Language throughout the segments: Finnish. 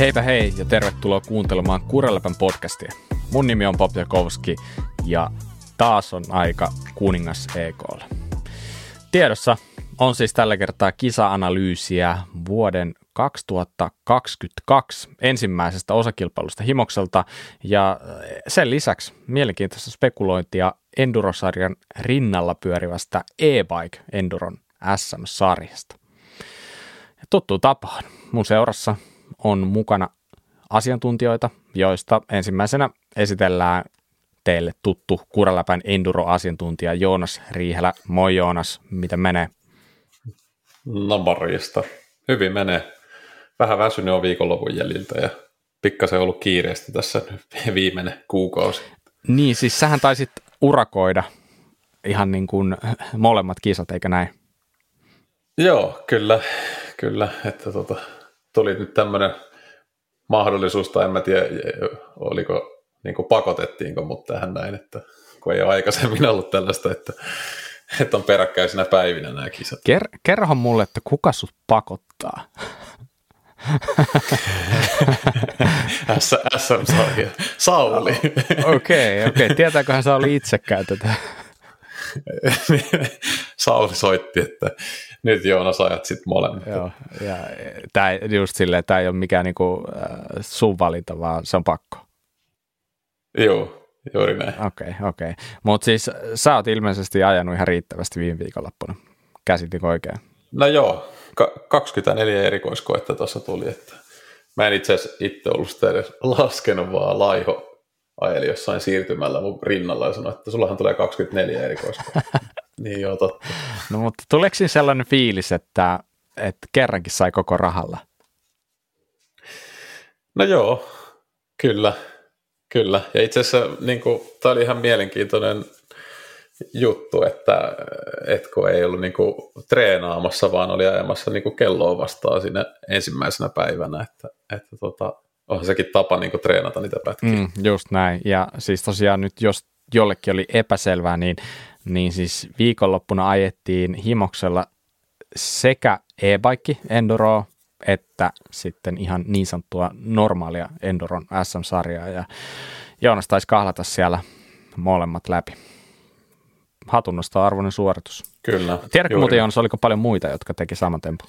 Heipä hei ja tervetuloa kuuntelemaan Kureläpän podcastia. Mun nimi on Pop Jakowski ja taas on aika kuningas EKlle. Tiedossa on siis tällä kertaa kisa-analyysiä vuoden 2022 ensimmäisestä osakilpailusta Himokselta ja sen lisäksi mielenkiintoista spekulointia Endurosarjan rinnalla pyörivästä e-bike Enduron SM-sarjasta. Ja tuttu tapaan. Mun seurassa on mukana asiantuntijoita, joista ensimmäisenä esitellään teille tuttu Kuraläpän Enduro-asiantuntija Joonas Riihelä. Moi Joonas, miten menee? No morjesta. Hyvin menee. Vähän väsynyt on viikonlopun jäljiltä ja pikkasen ollut kiireesti tässä viimeinen kuukausi. Niin, siis sähän taisit urakoida ihan niin kuin molemmat kisat, eikä näin? Joo, kyllä, kyllä, että tota, tuli nyt tämmöinen mahdollisuus, tai en mä tiedä, oliko, niin kuin pakotettiinko mut tähän näin, että kun ei ole aikaisemmin ollut tällaista, että, että on peräkkäisinä päivinä nämä kisat. Ker- kerrohan mulle, että kuka sut pakottaa? SM-sarja. Sauli. Okei, okei. Okay, okay. Tietääköhän Sauli itsekään tätä? Sauli soitti, että nyt Joonas ajat sitten molemmat. Joo, ja tämä just silleen, tämä ei ole mikään niinku, äh, sun valinta, vaan se on pakko. Joo, juuri näin. Okei, okay, okei. Okay. Mutta siis sä oot ilmeisesti ajanut ihan riittävästi viime viikonloppuna. Käsitin oikein? No joo, 24 erikoiskoetta tuossa tuli, että mä en itse asiassa itse ollut sitä edes laskenut, vaan laiho ajeli jossain siirtymällä mun rinnalla ja sanoi, että sullahan tulee 24 erikoiskoetta. niin joo, totta. No mutta tuleeko siinä sellainen fiilis, että, että kerrankin sai koko rahalla? No joo, kyllä, kyllä. Ja itse asiassa niin kuin, tämä oli ihan mielenkiintoinen juttu, että, että kun ei ollut niin kuin, treenaamassa, vaan oli ajamassa niin kuin kelloa vastaan siinä ensimmäisenä päivänä, että, että tota, onhan sekin tapa niin kuin, treenata niitä pätkiä. Mm, just näin, ja siis tosiaan nyt jos jollekin oli epäselvää, niin, niin siis viikonloppuna ajettiin himoksella sekä e-bike enduro että sitten ihan niin sanottua normaalia enduron SM-sarjaa, ja Joonas taisi kahlata siellä molemmat läpi hatunnosta arvoinen suoritus. Kyllä. Tiedätkö muuten, Joonas, oliko paljon muita, jotka teki saman tempun?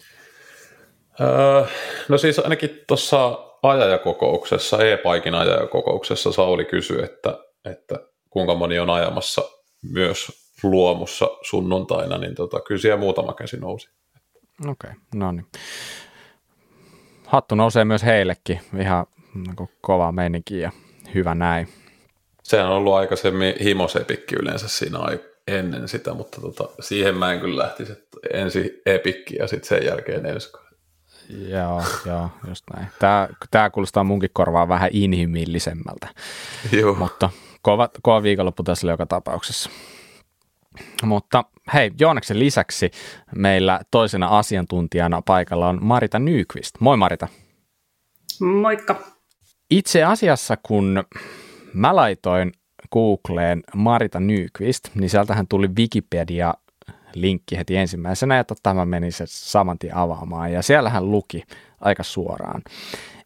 Öö, no siis ainakin tuossa ajajakokouksessa, e-paikin ajajakokouksessa Sauli kysyi, että, että kuinka moni on ajamassa myös luomussa sunnuntaina, niin tota, kyllä siellä muutama käsi nousi. Okei, okay, no niin. Hattu nousee myös heillekin, ihan niin kova meininki ja hyvä näin. Sehän on ollut aikaisemmin himosepikki yleensä siinä ennen sitä, mutta tota, siihen mä en kyllä lähtisi, että ensin epikki ja sitten sen jälkeen ensi Joo, joo, just näin. Tämä, tämä kuulostaa munkin korvaan vähän inhimillisemmältä, Joo. mutta kova, kova viikonloppu tässä oli joka tapauksessa. Mutta hei, Joonaksen lisäksi meillä toisena asiantuntijana paikalla on Marita Nyqvist. Moi Marita. Moikka. Itse asiassa kun mä laitoin Googleen Marita Nyqvist, niin sieltähän tuli Wikipedia linkki heti ensimmäisenä, ja totta mä menin se saman tien avaamaan, ja siellähän luki aika suoraan,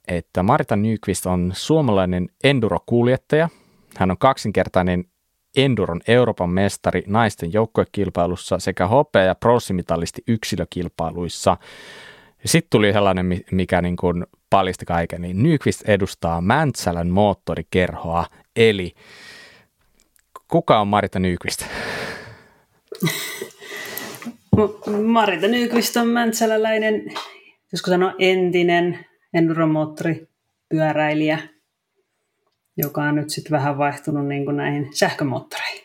että Marita Nyqvist on suomalainen enduro-kuljettaja, hän on kaksinkertainen Enduron Euroopan mestari naisten joukkuekilpailussa sekä hopea- ja pronssimitalisti yksilökilpailuissa. Sitten tuli sellainen, mikä niin kuin paljasti kaiken, niin Nyqvist edustaa Mäntsälän moottorikerhoa, eli kuka on Marita Nyqvist? Marita Nyqvist on mäntsäläläinen, joskus sanoa entinen enduromoottoripyöräilijä, joka on nyt sitten vähän vaihtunut niin kuin näihin sähkömoottoreihin.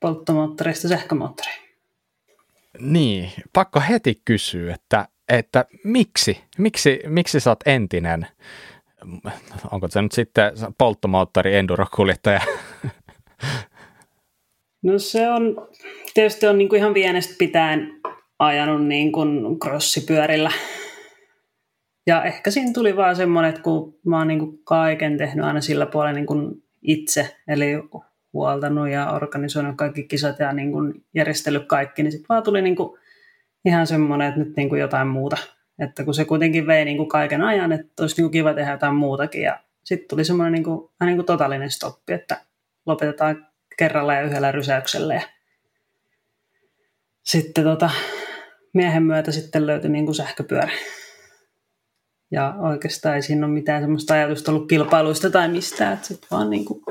Polttomoottoreista sähkömoottoreihin. Niin, pakko heti kysyä, että, että miksi, miksi, miksi sä oot entinen, onko se nyt sitten polttomoottori endurokuljettaja? No se on, tietysti on niin kuin ihan pienestä pitäen ajanut niin kuin crossipyörillä. Ja ehkä siinä tuli vaan semmoinen, että kun mä oon niin kaiken tehnyt aina sillä puolella niin itse, eli huoltanut ja organisoinut kaikki kisat ja niin kuin järjestellyt kaikki, niin sitten vaan tuli niin kuin ihan semmoinen, että nyt niin kuin jotain muuta. Että kun se kuitenkin vei niin kuin kaiken ajan, että olisi niin kuin kiva tehdä jotain muutakin. Ja sitten tuli semmoinen niin kuin, vähän niin kuin totaalinen stoppi, että lopetetaan kerralla ja yhdellä rysäyksellä. Ja sitten tota, miehen myötä sitten löytyi niin kuin sähköpyörä. Ja oikeastaan ei siinä ole mitään semmoista ajatusta ollut kilpailuista tai mistään, että sitten vaan niin kuin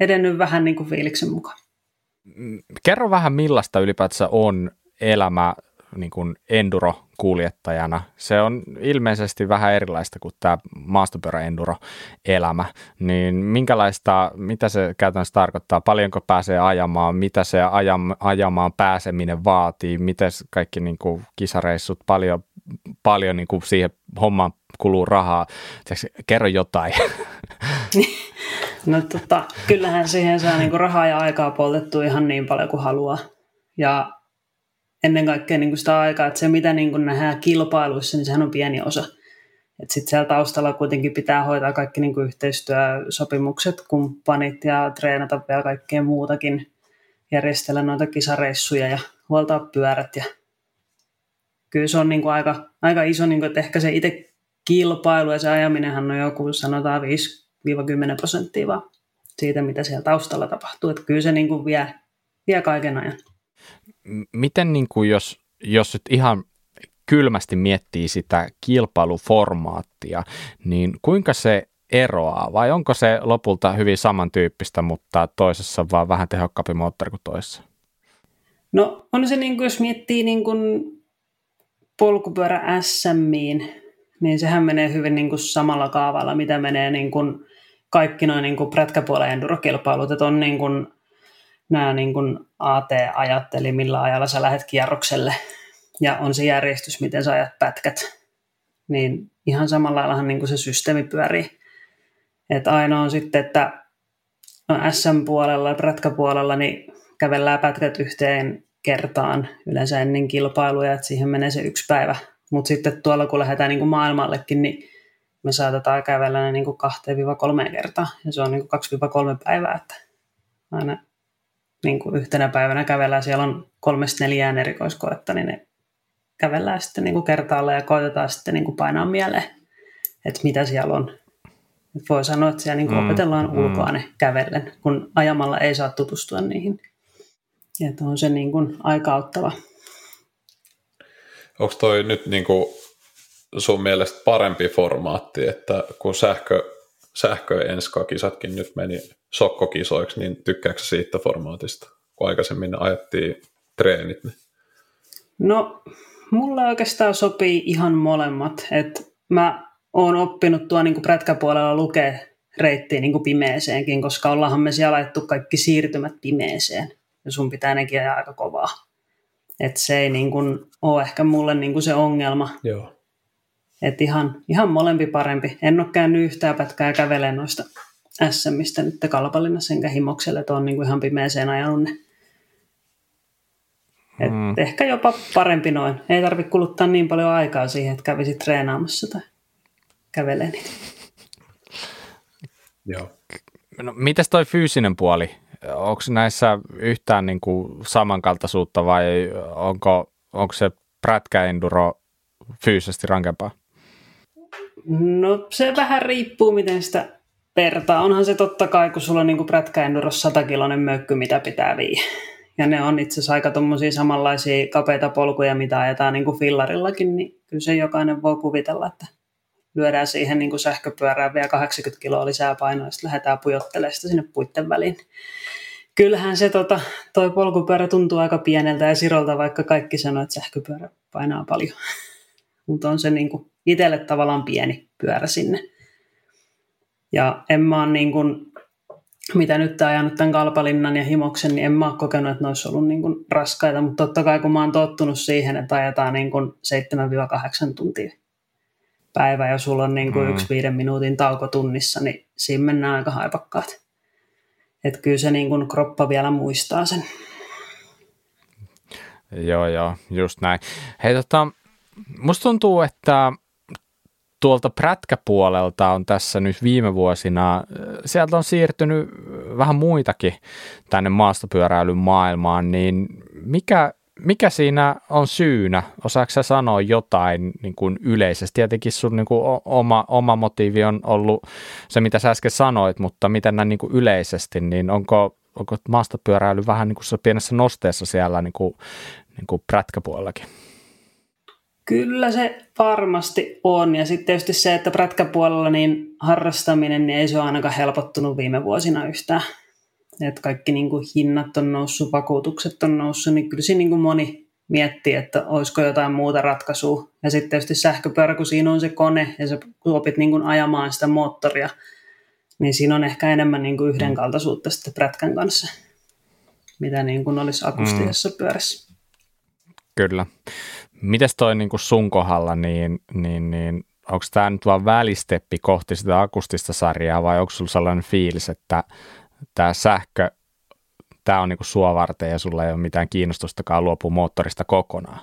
edennyt vähän niin kuin fiiliksen mukaan. Kerro vähän millaista ylipäätänsä on elämä niin kuin enduro-kuljettajana. Se on ilmeisesti vähän erilaista kuin tämä maastopyörä-enduro-elämä. Niin minkälaista, mitä se käytännössä tarkoittaa? Paljonko pääsee ajamaan? Mitä se ajam, ajamaan pääseminen vaatii? Miten kaikki niin kuin kisareissut? Paljon, paljon niin kuin siihen hommaan kuluu rahaa. Kerro jotain. No tota, kyllähän siihen saa niinku rahaa ja aikaa poltettua ihan niin paljon kuin haluaa. Ja ennen kaikkea niin kuin sitä aikaa, että se mitä niin kuin nähdään kilpailuissa, niin sehän on pieni osa. Sitten siellä taustalla kuitenkin pitää hoitaa kaikki niin kuin yhteistyösopimukset, kumppanit ja treenata vielä kaikkea muutakin, järjestellä noita kisareissuja ja huoltaa pyörät. Ja kyllä se on niin kuin aika, aika iso, niin kuin, että ehkä se itse kilpailu ja se ajaminenhan on joku sanotaan 5-10 prosenttia vaan siitä, mitä siellä taustalla tapahtuu. Että kyllä se niin kuin vie, vie kaiken ajan miten niin kuin jos, jos nyt ihan kylmästi miettii sitä kilpailuformaattia, niin kuinka se eroaa vai onko se lopulta hyvin samantyyppistä, mutta toisessa vaan vähän tehokkaampi moottori kuin toisessa? No on se niin kuin, jos miettii niin kuin polkupyörä SMiin, niin sehän menee hyvin niin kuin samalla kaavalla, mitä menee niin kuin kaikki noin niin kuin prätkäpuolen endurokilpailut, että on niin kuin nämä niin kuin AT-ajat, eli millä ajalla sä lähdet kierrokselle, ja on se järjestys, miten sä ajat pätkät, niin ihan samalla laillahan niin kuin se systeemi pyörii. Et ainoa on sitten, että no SM-puolella, prätkäpuolella, niin kävellään pätkät yhteen kertaan yleensä ennen kilpailuja, että siihen menee se yksi päivä. Mutta sitten tuolla, kun lähdetään niin kuin maailmallekin, niin me saatetaan kävellä ne niin kuin 2-3 kertaa, ja se on niin kuin 2-3 päivää, että aina niin kuin yhtenä päivänä kävellään, siellä on kolmesta neljään erikoiskoetta, niin ne kävellään sitten niin kuin kertaalle ja koitetaan sitten niin kuin painaa mieleen, että mitä siellä on. Et voi sanoa, että siellä niin kuin mm, opetellaan mm. ulkoa ne kävellen, kun ajamalla ei saa tutustua niihin. Että on se niin kuin aika auttava. Onko toi nyt niin kuin sun mielestä parempi formaatti, että kun sähkö, sähkö enskakisatkin nyt meni sokkokisoiksi, niin tykkääkö siitä formaatista, kun aikaisemmin ajettiin treenit? Niin? No, mulle oikeastaan sopii ihan molemmat. Et mä oon oppinut tuo niin prätkäpuolella lukea reittiin niin pimeeseenkin, koska ollaanhan me siellä laittu kaikki siirtymät pimeeseen. Ja sun pitää nekin ajaa aika kovaa. Et se ei niin kuin ole ehkä mulle niin kuin se ongelma. Joo. Et ihan, ihan molempi parempi. En ole käynyt yhtään pätkää kävelemään noista SMistä nyt Kalpalinnassa enkä himokselle, että on niin kuin ihan pimeeseen ajanut ne. Et mm. Ehkä jopa parempi noin. Ei tarvitse kuluttaa niin paljon aikaa siihen, että kävisit treenaamassa tai kävelee niitä. Joo. No, mites toi fyysinen puoli? Onko näissä yhtään niin kuin samankaltaisuutta vai onko, onko se prätkäenduro fyysisesti rankempaa? No se vähän riippuu, miten sitä vertaa. Onhan se totta kai, kun sulla on niin prätkäenduros 100 kilonen mökky, mitä pitää viiä. Ja ne on itse asiassa aika samanlaisia kapeita polkuja, mitä ajetaan niin kuin fillarillakin, niin kyllä se jokainen voi kuvitella, että lyödään siihen niin kuin sähköpyörään vielä 80 kiloa lisää painoa, ja sitten lähdetään pujottelemaan sitä sinne puitten väliin. Kyllähän se tota, toi polkupyörä tuntuu aika pieneltä ja sirolta, vaikka kaikki sanoo, että sähköpyörä painaa paljon. Mutta on se niin kuin itselle tavallaan pieni pyörä sinne. Ja en mä ole niin kuin, mitä nyt ajanut tämän Kalpalinnan ja Himoksen, niin en mä ole kokenut, että ne olisi ollut niin kuin raskaita, mutta totta kai kun mä oon tottunut siihen, että ajetaan niin kuin 7-8 tuntia päivä ja sulla on niin kuin mm. yksi viiden minuutin tauko tunnissa, niin siinä mennään aika haipakkaat. Että kyllä se niin kuin kroppa vielä muistaa sen. Joo, joo, just näin. Hei, tota, musta tuntuu, että tuolta prätkäpuolelta on tässä nyt viime vuosina, sieltä on siirtynyt vähän muitakin tänne maastopyöräilyn maailmaan, niin mikä, mikä siinä on syynä? Osaatko sä sanoa jotain niin kuin yleisesti? Tietenkin sun niin kuin oma, oma motiivi on ollut se, mitä sä äsken sanoit, mutta miten näin niin kuin yleisesti, niin onko, onko maastopyöräily vähän niin kuin pienessä nosteessa siellä niin kuin, niin kuin prätkäpuolellakin? Kyllä se varmasti on. Ja sitten tietysti se, että prätkäpuolella niin harrastaminen, niin ei se ole ainakaan helpottunut viime vuosina yhtään. Että kaikki niin kuin hinnat on noussut, vakuutukset on noussut, niin kyllä siinä niin kuin moni miettii, että olisiko jotain muuta ratkaisua. Ja sitten tietysti sähköpyörä, kun siinä on se kone ja sä opit niin kuin ajamaan sitä moottoria, niin siinä on ehkä enemmän niin kuin yhdenkaltaisuutta sitten prätkän kanssa, mitä niin kuin olisi akustisessa mm. pyörässä. Kyllä. Mites toi niin kuin sun kohdalla, niin, niin, niin onko tämä nyt vaan välisteppi kohti sitä akustista sarjaa vai onko sulla sellainen fiilis, että tämä sähkö, tämä on niin kuin sua varten ja sulla ei ole mitään kiinnostustakaan luopua moottorista kokonaan?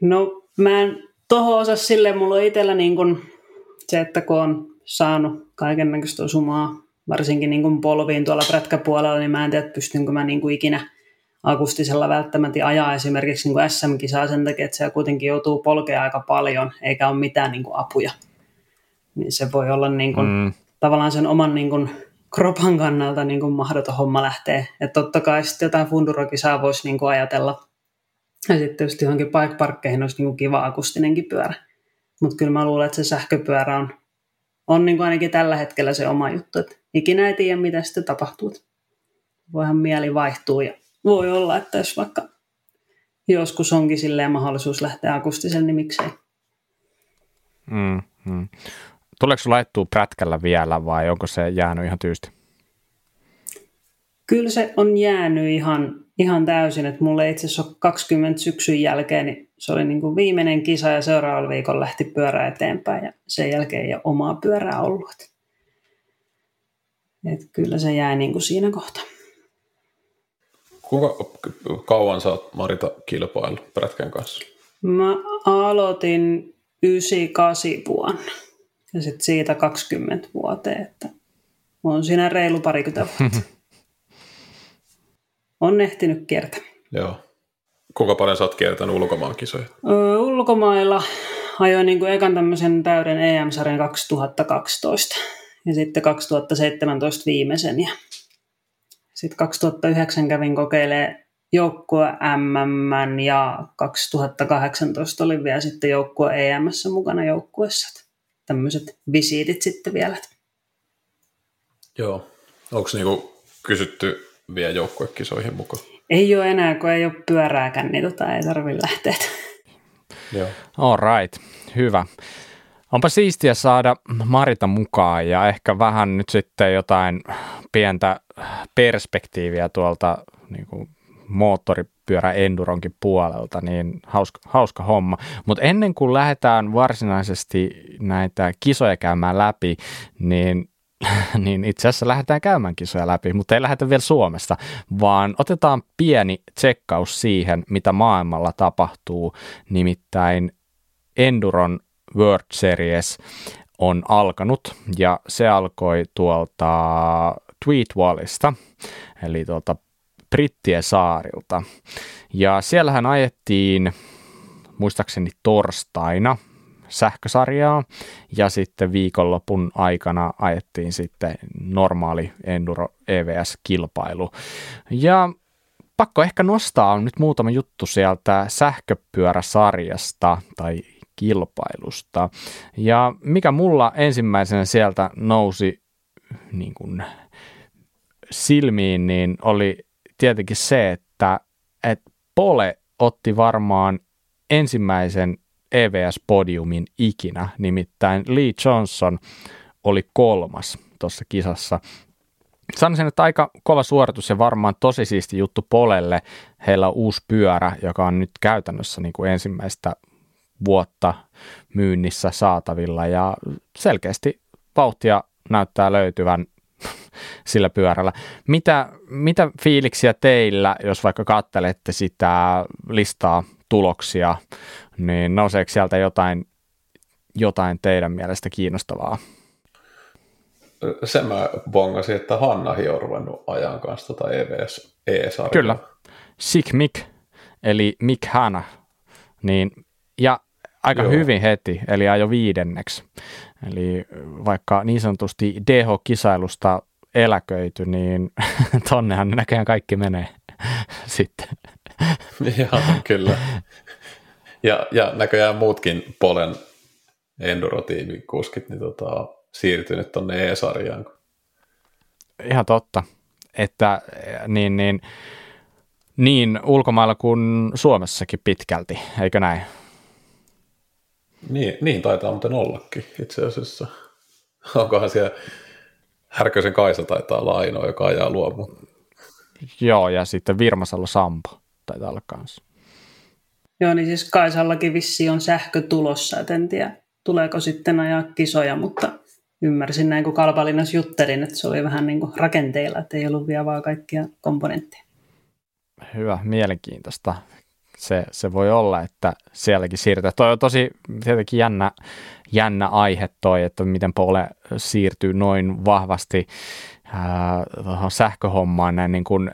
No mä en tohon osaa silleen, mulla on itsellä niin kuin se, että kun on saanut kaiken näköistä osumaa, varsinkin niin kuin polviin tuolla prätkäpuolella, niin mä en tiedä, pystynkö mä niin kuin ikinä akustisella välttämättä ajaa esimerkiksi niin kuin SM-kisaa sen takia, että se kuitenkin joutuu polkea aika paljon, eikä ole mitään niin kuin apuja. Niin se voi olla niin kuin, mm. tavallaan sen oman niin kuin, kropan kannalta niin kuin mahdoton homma lähtee. Että totta kai sitten jotain fundurokisaa voisi niin kuin ajatella. Ja sitten tietysti johonkin bike parkkeihin olisi niin kuin kiva akustinenkin pyörä. Mutta kyllä mä luulen, että se sähköpyörä on, on niin kuin ainakin tällä hetkellä se oma juttu. Että ikinä ei tiedä, mitä sitten tapahtuu. Voihan mieli vaihtuu ja voi olla, että jos vaikka joskus onkin silleen mahdollisuus lähteä akustiselle, niin miksei. Mm, mm. Tuleeko se laittua prätkällä vielä vai onko se jäänyt ihan tyysti? Kyllä se on jäänyt ihan, ihan täysin, että mulle itse asiassa 20 syksyn jälkeen, niin se oli niin kuin viimeinen kisa ja seuraavalla viikolla lähti pyörä eteenpäin ja sen jälkeen ei ole omaa pyörää ollut. Et kyllä se jäi niin kuin siinä kohtaa. Kuinka kauan sä oot Marita kilpailu Prätkän kanssa? Mä aloitin 98 vuonna ja sitten siitä 20 vuoteen, että on siinä reilu parikymmentä vuotta. on ehtinyt kiertää. Joo. Kuinka paljon sä oot kiertänyt ulkomaan kisoja? Öö, ulkomailla ajoin niin kuin ekan tämmöisen täyden EM-sarjan 2012 ja sitten 2017 viimeisen ja sitten 2009 kävin kokeilemaan joukkue MM ja 2018 oli vielä sitten joukkue EMssä mukana joukkuessa. Tämmöiset visiitit sitten vielä. Joo. Onko niinku kysytty vielä joukkuekisoihin mukaan? Ei ole enää, kun ei ole pyörääkään, niin tota ei tarvitse lähteä. Joo. All right. Hyvä. Onpa siistiä saada Marita mukaan ja ehkä vähän nyt sitten jotain pientä perspektiiviä tuolta niin kuin moottoripyörä Enduronkin puolelta, niin hauska, hauska homma. Mutta ennen kuin lähdetään varsinaisesti näitä kisoja käymään läpi, niin niin itse asiassa lähdetään käymään kisoja läpi, mutta ei lähdetä vielä Suomesta, vaan otetaan pieni tsekkaus siihen, mitä maailmalla tapahtuu, nimittäin Enduron World Series on alkanut ja se alkoi tuolta Tweetwallista, eli tuolta Brittien saarilta. Ja siellähän ajettiin muistaakseni torstaina sähkösarjaa ja sitten viikonlopun aikana ajettiin sitten normaali Enduro EVS-kilpailu. Ja pakko ehkä nostaa nyt muutama juttu sieltä sähköpyöräsarjasta tai kilpailusta. Ja mikä mulla ensimmäisenä sieltä nousi niin kuin silmiin, niin oli tietenkin se, että, että Pole otti varmaan ensimmäisen EVS-podiumin ikinä, nimittäin Lee Johnson oli kolmas tuossa kisassa. Sanoisin, että aika kova suoritus ja varmaan tosi siisti juttu Polelle. Heillä on uusi pyörä, joka on nyt käytännössä niin kuin ensimmäistä vuotta myynnissä saatavilla ja selkeästi vauhtia näyttää löytyvän sillä pyörällä. Mitä, mitä fiiliksiä teillä, jos vaikka kattelette sitä listaa tuloksia, niin nouseeko sieltä jotain, jotain teidän mielestä kiinnostavaa? Se mä bongasin, että Hanna on ruvennut ajan kanssa tota EVS e Kyllä. Sick Mick eli Mick Hanna, niin, ja aika Joo. hyvin heti, eli ajo viidenneksi. Eli vaikka niin sanotusti DH-kisailusta eläköity, niin tonnehan näköjään kaikki menee sitten. Joo, kyllä. Ja, ja näköjään muutkin Polen endurotiimikuskit niin tota, siirtynyt tuonne E-sarjaan. Ihan totta, että niin, niin, niin ulkomailla kuin Suomessakin pitkälti, eikö näin? Niin, niin taitaa muuten ollakin itse asiassa. Onkohan siellä Härkösen Kaisa taitaa olla ainoa, joka ajaa luomu. Joo, ja sitten Virmasalo Sampo taitaa olla kanssa. Joo, niin siis Kaisallakin vissi on sähkö tulossa, et en tiedä tuleeko sitten ajaa kisoja, mutta ymmärsin näin, kun Kalpalinnas juttelin, että se oli vähän niin kuin rakenteilla, että ei ollut vielä vaan kaikkia komponentteja. Hyvä, mielenkiintoista. Se, se voi olla, että sielläkin siirtyy. Toi on tosi tietenkin jännä, jännä aihe toi, että miten Pole siirtyy noin vahvasti äh, sähköhommaan näin niin kuin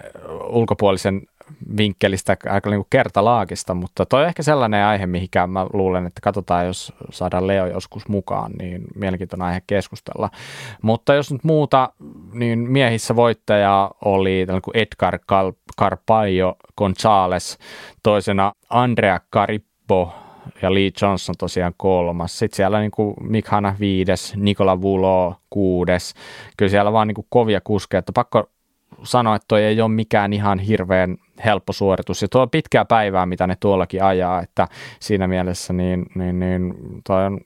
ulkopuolisen vinkkelistä aika niin kertalaakista, mutta toi on ehkä sellainen aihe, mihinkä mä luulen, että katsotaan, jos saadaan Leo joskus mukaan, niin mielenkiintoinen aihe keskustella. Mutta jos nyt muuta, niin miehissä voittaja oli kuin Edgar Carpaio Gonzales, toisena Andrea Carippo ja Lee Johnson tosiaan kolmas. Sitten siellä niin kuin Mick Hanna viides, Nikola Vulo kuudes. Kyllä siellä vaan niin kuin kovia kuskeja, että pakko sanoa, että toi ei ole mikään ihan hirveän helppo suoritus. Ja tuo on pitkää päivää, mitä ne tuollakin ajaa, että siinä mielessä niin, niin, niin toi on,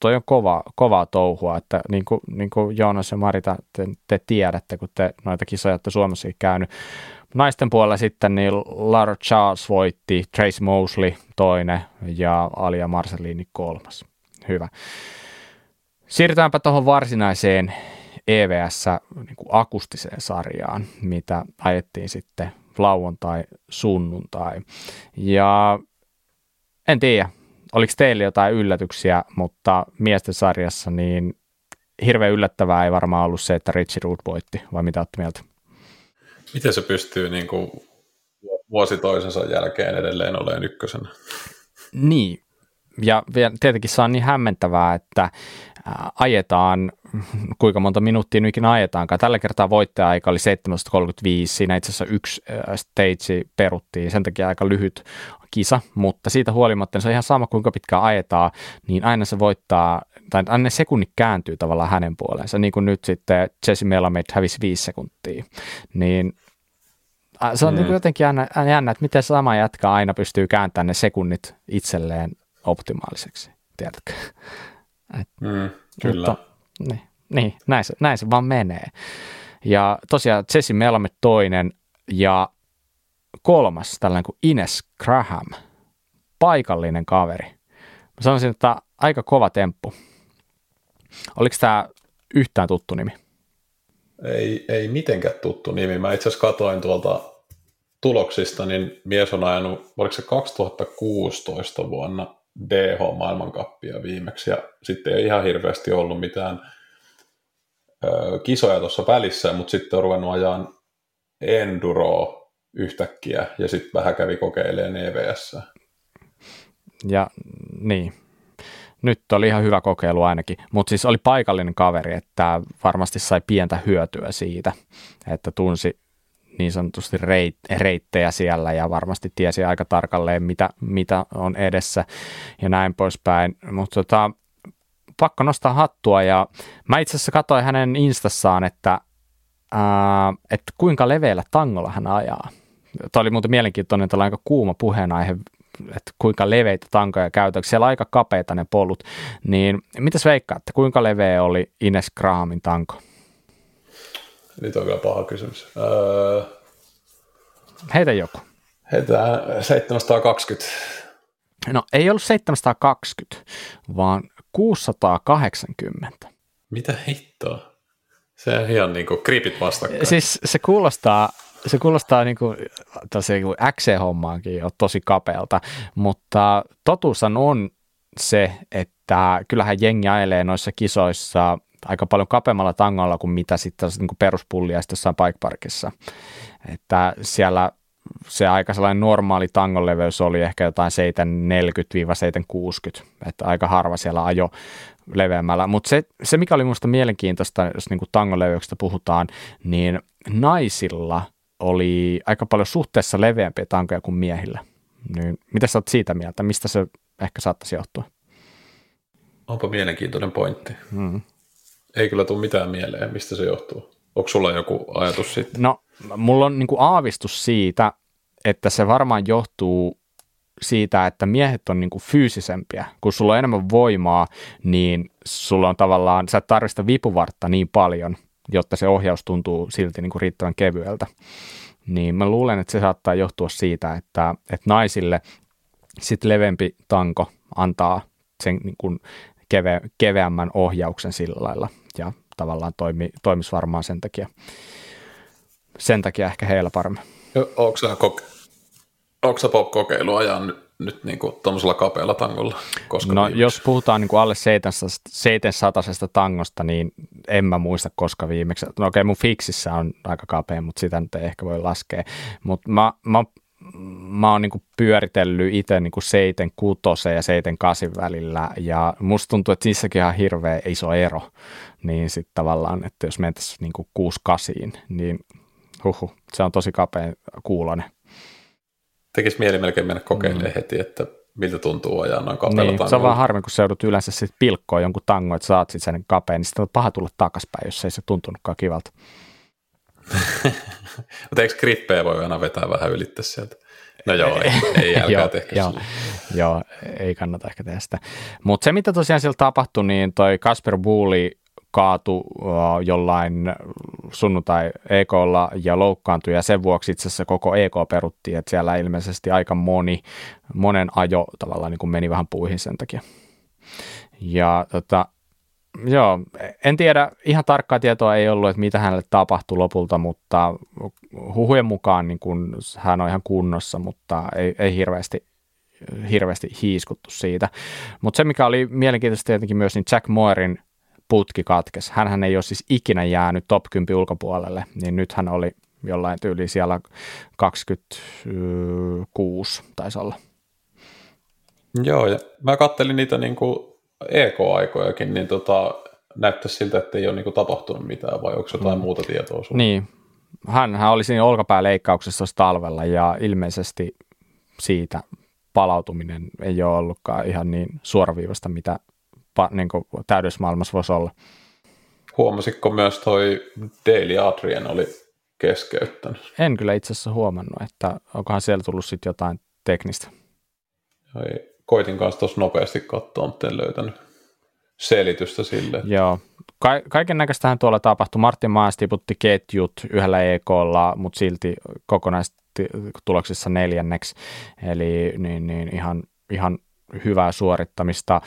toi on kova, kovaa touhua, että niin kuin, niin kuin Joonas ja Marita, te, te tiedätte, kun te noita kisoja olette Suomessakin käynyt. Naisten puolella sitten niin Lara Charles voitti, Trace Mosley toinen ja Alia Marcelini kolmas. Hyvä. Siirrytäänpä tuohon varsinaiseen EVS niin kuin akustiseen sarjaan, mitä ajettiin sitten lauantai, sunnuntai. Ja en tiedä, oliko teille jotain yllätyksiä, mutta miesten sarjassa niin hirveän yllättävää ei varmaan ollut se, että Richie Root voitti, vai mitä olette mieltä? Miten se pystyy niin kuin vuosi toisensa jälkeen edelleen olemaan ykkösenä? Niin, ja tietenkin se on niin hämmentävää, että ajetaan, kuinka monta minuuttia nyt ikinä ajetaankaan. Tällä kertaa voittaja-aika oli 7.35, siinä itse asiassa yksi stage peruttiin, sen takia aika lyhyt kisa, mutta siitä huolimatta niin se on ihan sama kuinka pitkään ajetaan, niin aina se voittaa, tai aina ne sekunnit kääntyy tavallaan hänen puoleensa, niin kuin nyt sitten Jesse Melamed hävisi viisi sekuntia, niin se on mm. niin jotenkin jännä, jännä, että miten sama jätkä aina pystyy kääntämään ne sekunnit itselleen optimaaliseksi, tiedätkö? Et, mm, kyllä. Mutta, niin, niin näin, se, näin se vaan menee. Ja tosiaan Jesse Melamed toinen ja kolmas tällainen kuin Ines Graham, paikallinen kaveri. Mä sanoisin, että aika kova temppu. Oliko tämä yhtään tuttu nimi? Ei, ei mitenkään tuttu nimi. Mä itse asiassa katoin tuolta tuloksista, niin mies on ajanut, oliko se 2016 vuonna DH-maailmankappia viimeksi, ja sitten ei ihan hirveästi ollut mitään ö, kisoja tuossa välissä, mutta sitten on ruvennut ajan Enduro yhtäkkiä, ja sitten vähän kävi kokeilemaan EVS. Ja niin, nyt oli ihan hyvä kokeilu ainakin, mutta siis oli paikallinen kaveri, että varmasti sai pientä hyötyä siitä, että tunsi niin sanotusti reit, reittejä siellä ja varmasti tiesi aika tarkalleen, mitä, mitä on edessä ja näin poispäin. Mutta tota, pakko nostaa hattua ja mä itse asiassa katsoin hänen instassaan, että, ää, että kuinka leveällä tangolla hän ajaa. Tämä oli muuten mielenkiintoinen tällainen aika kuuma puheenaihe, että kuinka leveitä tankoja käytetään. Siellä aika kapeita ne polut. Niin mitäs veikkaatte, kuinka leveä oli Ines Grahamin tanko? Nyt on kyllä paha kysymys. Öö... Heitä joku. Heitä 720. No ei ollut 720, vaan 680. Mitä hittoa? Se on ihan niin kuin kriipit vastakkain. Siis se kuulostaa, se kuulostaa niin kuin, XC-hommaankin jo tosi kapealta, mutta totuus on se, että kyllähän jengi ajelee noissa kisoissa aika paljon kapeammalla tangolla kuin mitä sitten niin peruspullia sitten jossain bike parkissa. Että siellä se aika sellainen normaali tangon leveys oli ehkä jotain 740-760, että aika harva siellä ajo leveämmällä. Mutta se, se, mikä oli minusta mielenkiintoista, jos niin tangon leveyksestä puhutaan, niin naisilla oli aika paljon suhteessa leveämpiä tankoja kuin miehillä. Niin, mitä sä oot siitä mieltä? Mistä se ehkä saattaisi johtua? Onpa mielenkiintoinen pointti. Hmm. Ei kyllä tule mitään mieleen, mistä se johtuu. Onko sulla joku ajatus siitä? No, mulla on niin aavistus siitä, että se varmaan johtuu siitä, että miehet on niin kuin fyysisempiä. Kun sulla on enemmän voimaa, niin sulla on tavallaan, sä et tarvista vipuvartta niin paljon, jotta se ohjaus tuntuu silti niin kuin riittävän kevyeltä. Niin mä luulen, että se saattaa johtua siitä, että, että naisille sit leveämpi tanko antaa sen niin kuin keve, keveämmän ohjauksen sillä lailla ja tavallaan toimi, toimisi varmaan sen takia, sen takia ehkä heillä paremmin. Onko sä, koke- onko sä kokeilu ajaa nyt, nyt niin kuin tuommoisella kapealla tangolla? Koska no viimeksi? jos puhutaan niin kuin alle 700 tangosta, niin en mä muista koska viimeksi. No okei, okay, mun fiksissä on aika kapea, mutta sitä nyt ei ehkä voi laskea. Mutta mä, mä mä oon niinku pyöritellyt itse niinku seiten kutosen ja seiten kasin välillä ja musta tuntuu, että niissäkin on hirveä iso ero. Niin sitten tavallaan, että jos mentäisiin niinku kuusi kasiin, niin huhu, se on tosi kapea kuulonen. Tekisi mieli melkein mennä kokeilemaan mm. heti, että miltä tuntuu ajaa noin kapealla niin, Se on vaan harmi, kun se joudut yleensä sitten pilkkoon jonkun tangon, että saat sitten sen kapeen, niin sitten on paha tulla takaspäin, jos ei se tuntunutkaan kivalta. Mutta eikö grippejä voi aina vetää vähän ylittä sieltä? No joo, ei, ei älkää joo, tehkö joo, joo, ei kannata ehkä tehdä sitä. Mutta se, mitä tosiaan siellä tapahtui, niin toi Kasper Buuli kaatu jollain sunnuntai EKlla ja loukkaantui ja sen vuoksi itse asiassa koko EK peruttiin, että siellä ilmeisesti aika moni, monen ajo tavallaan niin kuin meni vähän puihin sen takia. Ja tota, Joo, en tiedä, ihan tarkkaa tietoa ei ollut, että mitä hänelle tapahtui lopulta, mutta huhujen mukaan niin kun, hän on ihan kunnossa, mutta ei, ei hirveästi, hirveästi hiiskuttu siitä. Mutta se, mikä oli mielenkiintoista tietenkin myös, niin Jack Moirin putki katkesi. Hänhän ei ole siis ikinä jäänyt top 10 ulkopuolelle, niin nyt hän oli jollain tyyli siellä 26 taisi olla. Joo, ja mä kattelin niitä niin kuin EK-aikojakin, niin tota, näyttäisi siltä, että ei ole niin tapahtunut mitään, vai onko jotain mm. muuta tietoa sinulla? Niin, hän, hän oli siinä olkapääleikkauksessa talvella, ja ilmeisesti siitä palautuminen ei ole ollutkaan ihan niin suoraviivasta, mitä niin täydysmaailmassa voisi olla. Huomasitko myös toi Daily Adrian oli keskeyttänyt? En kyllä itse asiassa huomannut, että onkohan siellä tullut sitten jotain teknistä. Ei, koitin kanssa tuossa nopeasti katsoa, mutta en löytänyt selitystä sille. Joo, Ka- kaiken näköistähän tuolla tapahtui. Martin Maas tiputti ketjut yhdellä EKlla, mutta silti kokonaistuloksissa neljänneksi, eli niin, niin ihan, ihan hyvää suorittamista.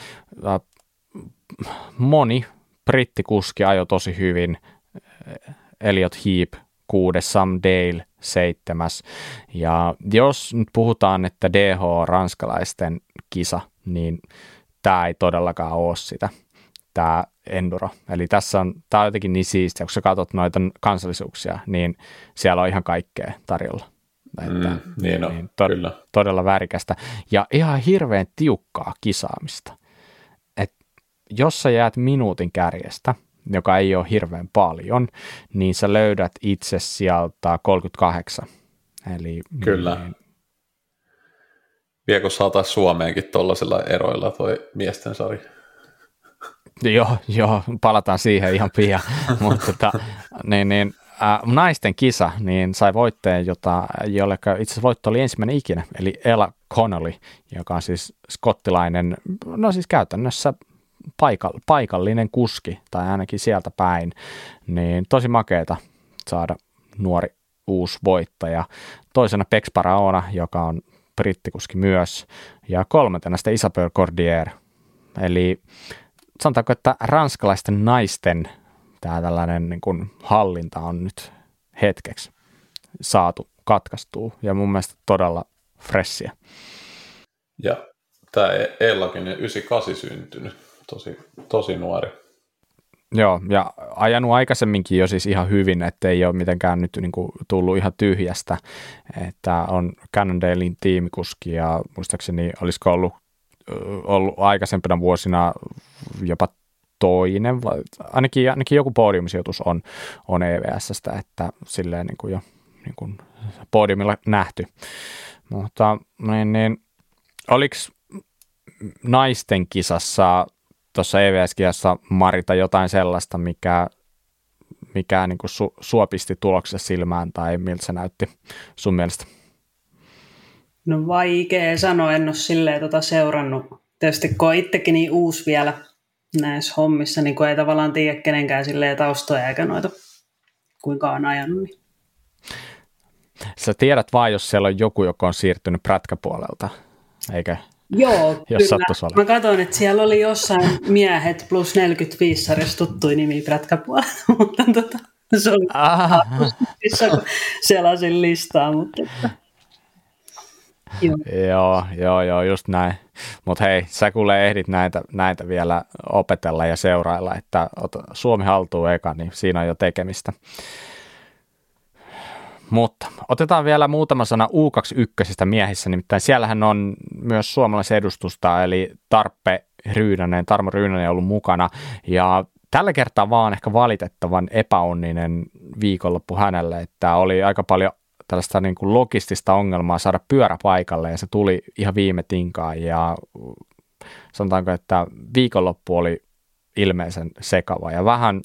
Moni brittikuski ajoi tosi hyvin. Elliot Heap kuudes, Sam Dale seitsemäs. Ja jos nyt puhutaan, että DH on ranskalaisten kisa, niin tämä ei todellakaan ole sitä, tämä enduro. Eli tässä on, tämä on jotenkin niin siistiä, kun sä katsot noita kansallisuuksia, niin siellä on ihan kaikkea tarjolla. Että, mm, niin, niin to, kyllä. Todella värikästä ja ihan hirveän tiukkaa kisaamista. Et jos sä jäät minuutin kärjestä, joka ei ole hirveän paljon, niin sä löydät itse sieltä 38. Eli, Kyllä. Niin, Viekö saataisiin Suomeenkin tuollaisilla eroilla toi miesten sari? Joo, joo, palataan siihen ihan pian. Mutta tota, niin, niin, äh, naisten kisa niin sai voitteen, jota, jolle itse asiassa voitto oli ensimmäinen ikinä, eli Ella Connolly, joka on siis skottilainen, no siis käytännössä paikall, paikallinen kuski, tai ainakin sieltä päin, niin tosi makeeta saada nuori uusi voittaja. Toisena Pex Paraona, joka on brittikuski myös, ja kolmantena sitten Isabel Cordier. Eli sanotaanko, että ranskalaisten naisten tämä tällainen niin kuin hallinta on nyt hetkeksi saatu katkaistua, ja mun mielestä todella fressiä. Ja tämä Ellakin 98 syntynyt, tosi, tosi nuori. Joo, ja ajanut aikaisemminkin jo siis ihan hyvin, että ei ole mitenkään nyt niin kuin tullut ihan tyhjästä, että on Cannondalein tiimikuski ja muistaakseni olisiko ollut, ollut aikaisempina vuosina jopa toinen, vai ainakin, ainakin joku podiumsijoitus on, on EVSstä, että silleen niin kuin jo niin kuin podiumilla nähty. Mutta niin, niin, oliko naisten kisassa tuossa EVS-kisassa Marita jotain sellaista, mikä, mikä niin kuin su, suopisti tuloksessa silmään tai miltä se näytti sun mielestä? No vaikea sanoa, en ole silleen tota seurannut. Tietysti kun itsekin niin uusi vielä näissä hommissa, niin kun ei tavallaan tiedä kenenkään silleen taustoja eikä noita kuinka on ajanut. Niin. Sä tiedät vaan, jos siellä on joku, joka on siirtynyt prätkäpuolelta, eikä Joo, jos kyllä. Mä katsoin, että siellä oli jossain miehet plus 45 sarjassa tuttui nimi prätkäpuolelta, mutta tota, se oli kun selasin listaa, mutta. Joo. joo, joo, joo, just näin. Mutta hei, sä kuule ehdit näitä, näitä vielä opetella ja seurailla, että Suomi haltuu eka, niin siinä on jo tekemistä. Mutta otetaan vielä muutama sana U21 miehissä, nimittäin siellähän on myös suomalaisen edustusta, eli Tarppe Ryynänen, Tarmo Ryynänen ollut mukana, ja tällä kertaa vaan ehkä valitettavan epäonninen viikonloppu hänelle, että oli aika paljon tällaista niin kuin logistista ongelmaa saada pyörä paikalle ja se tuli ihan viime tinkaan. Ja sanotaanko, että viikonloppu oli ilmeisen sekava ja vähän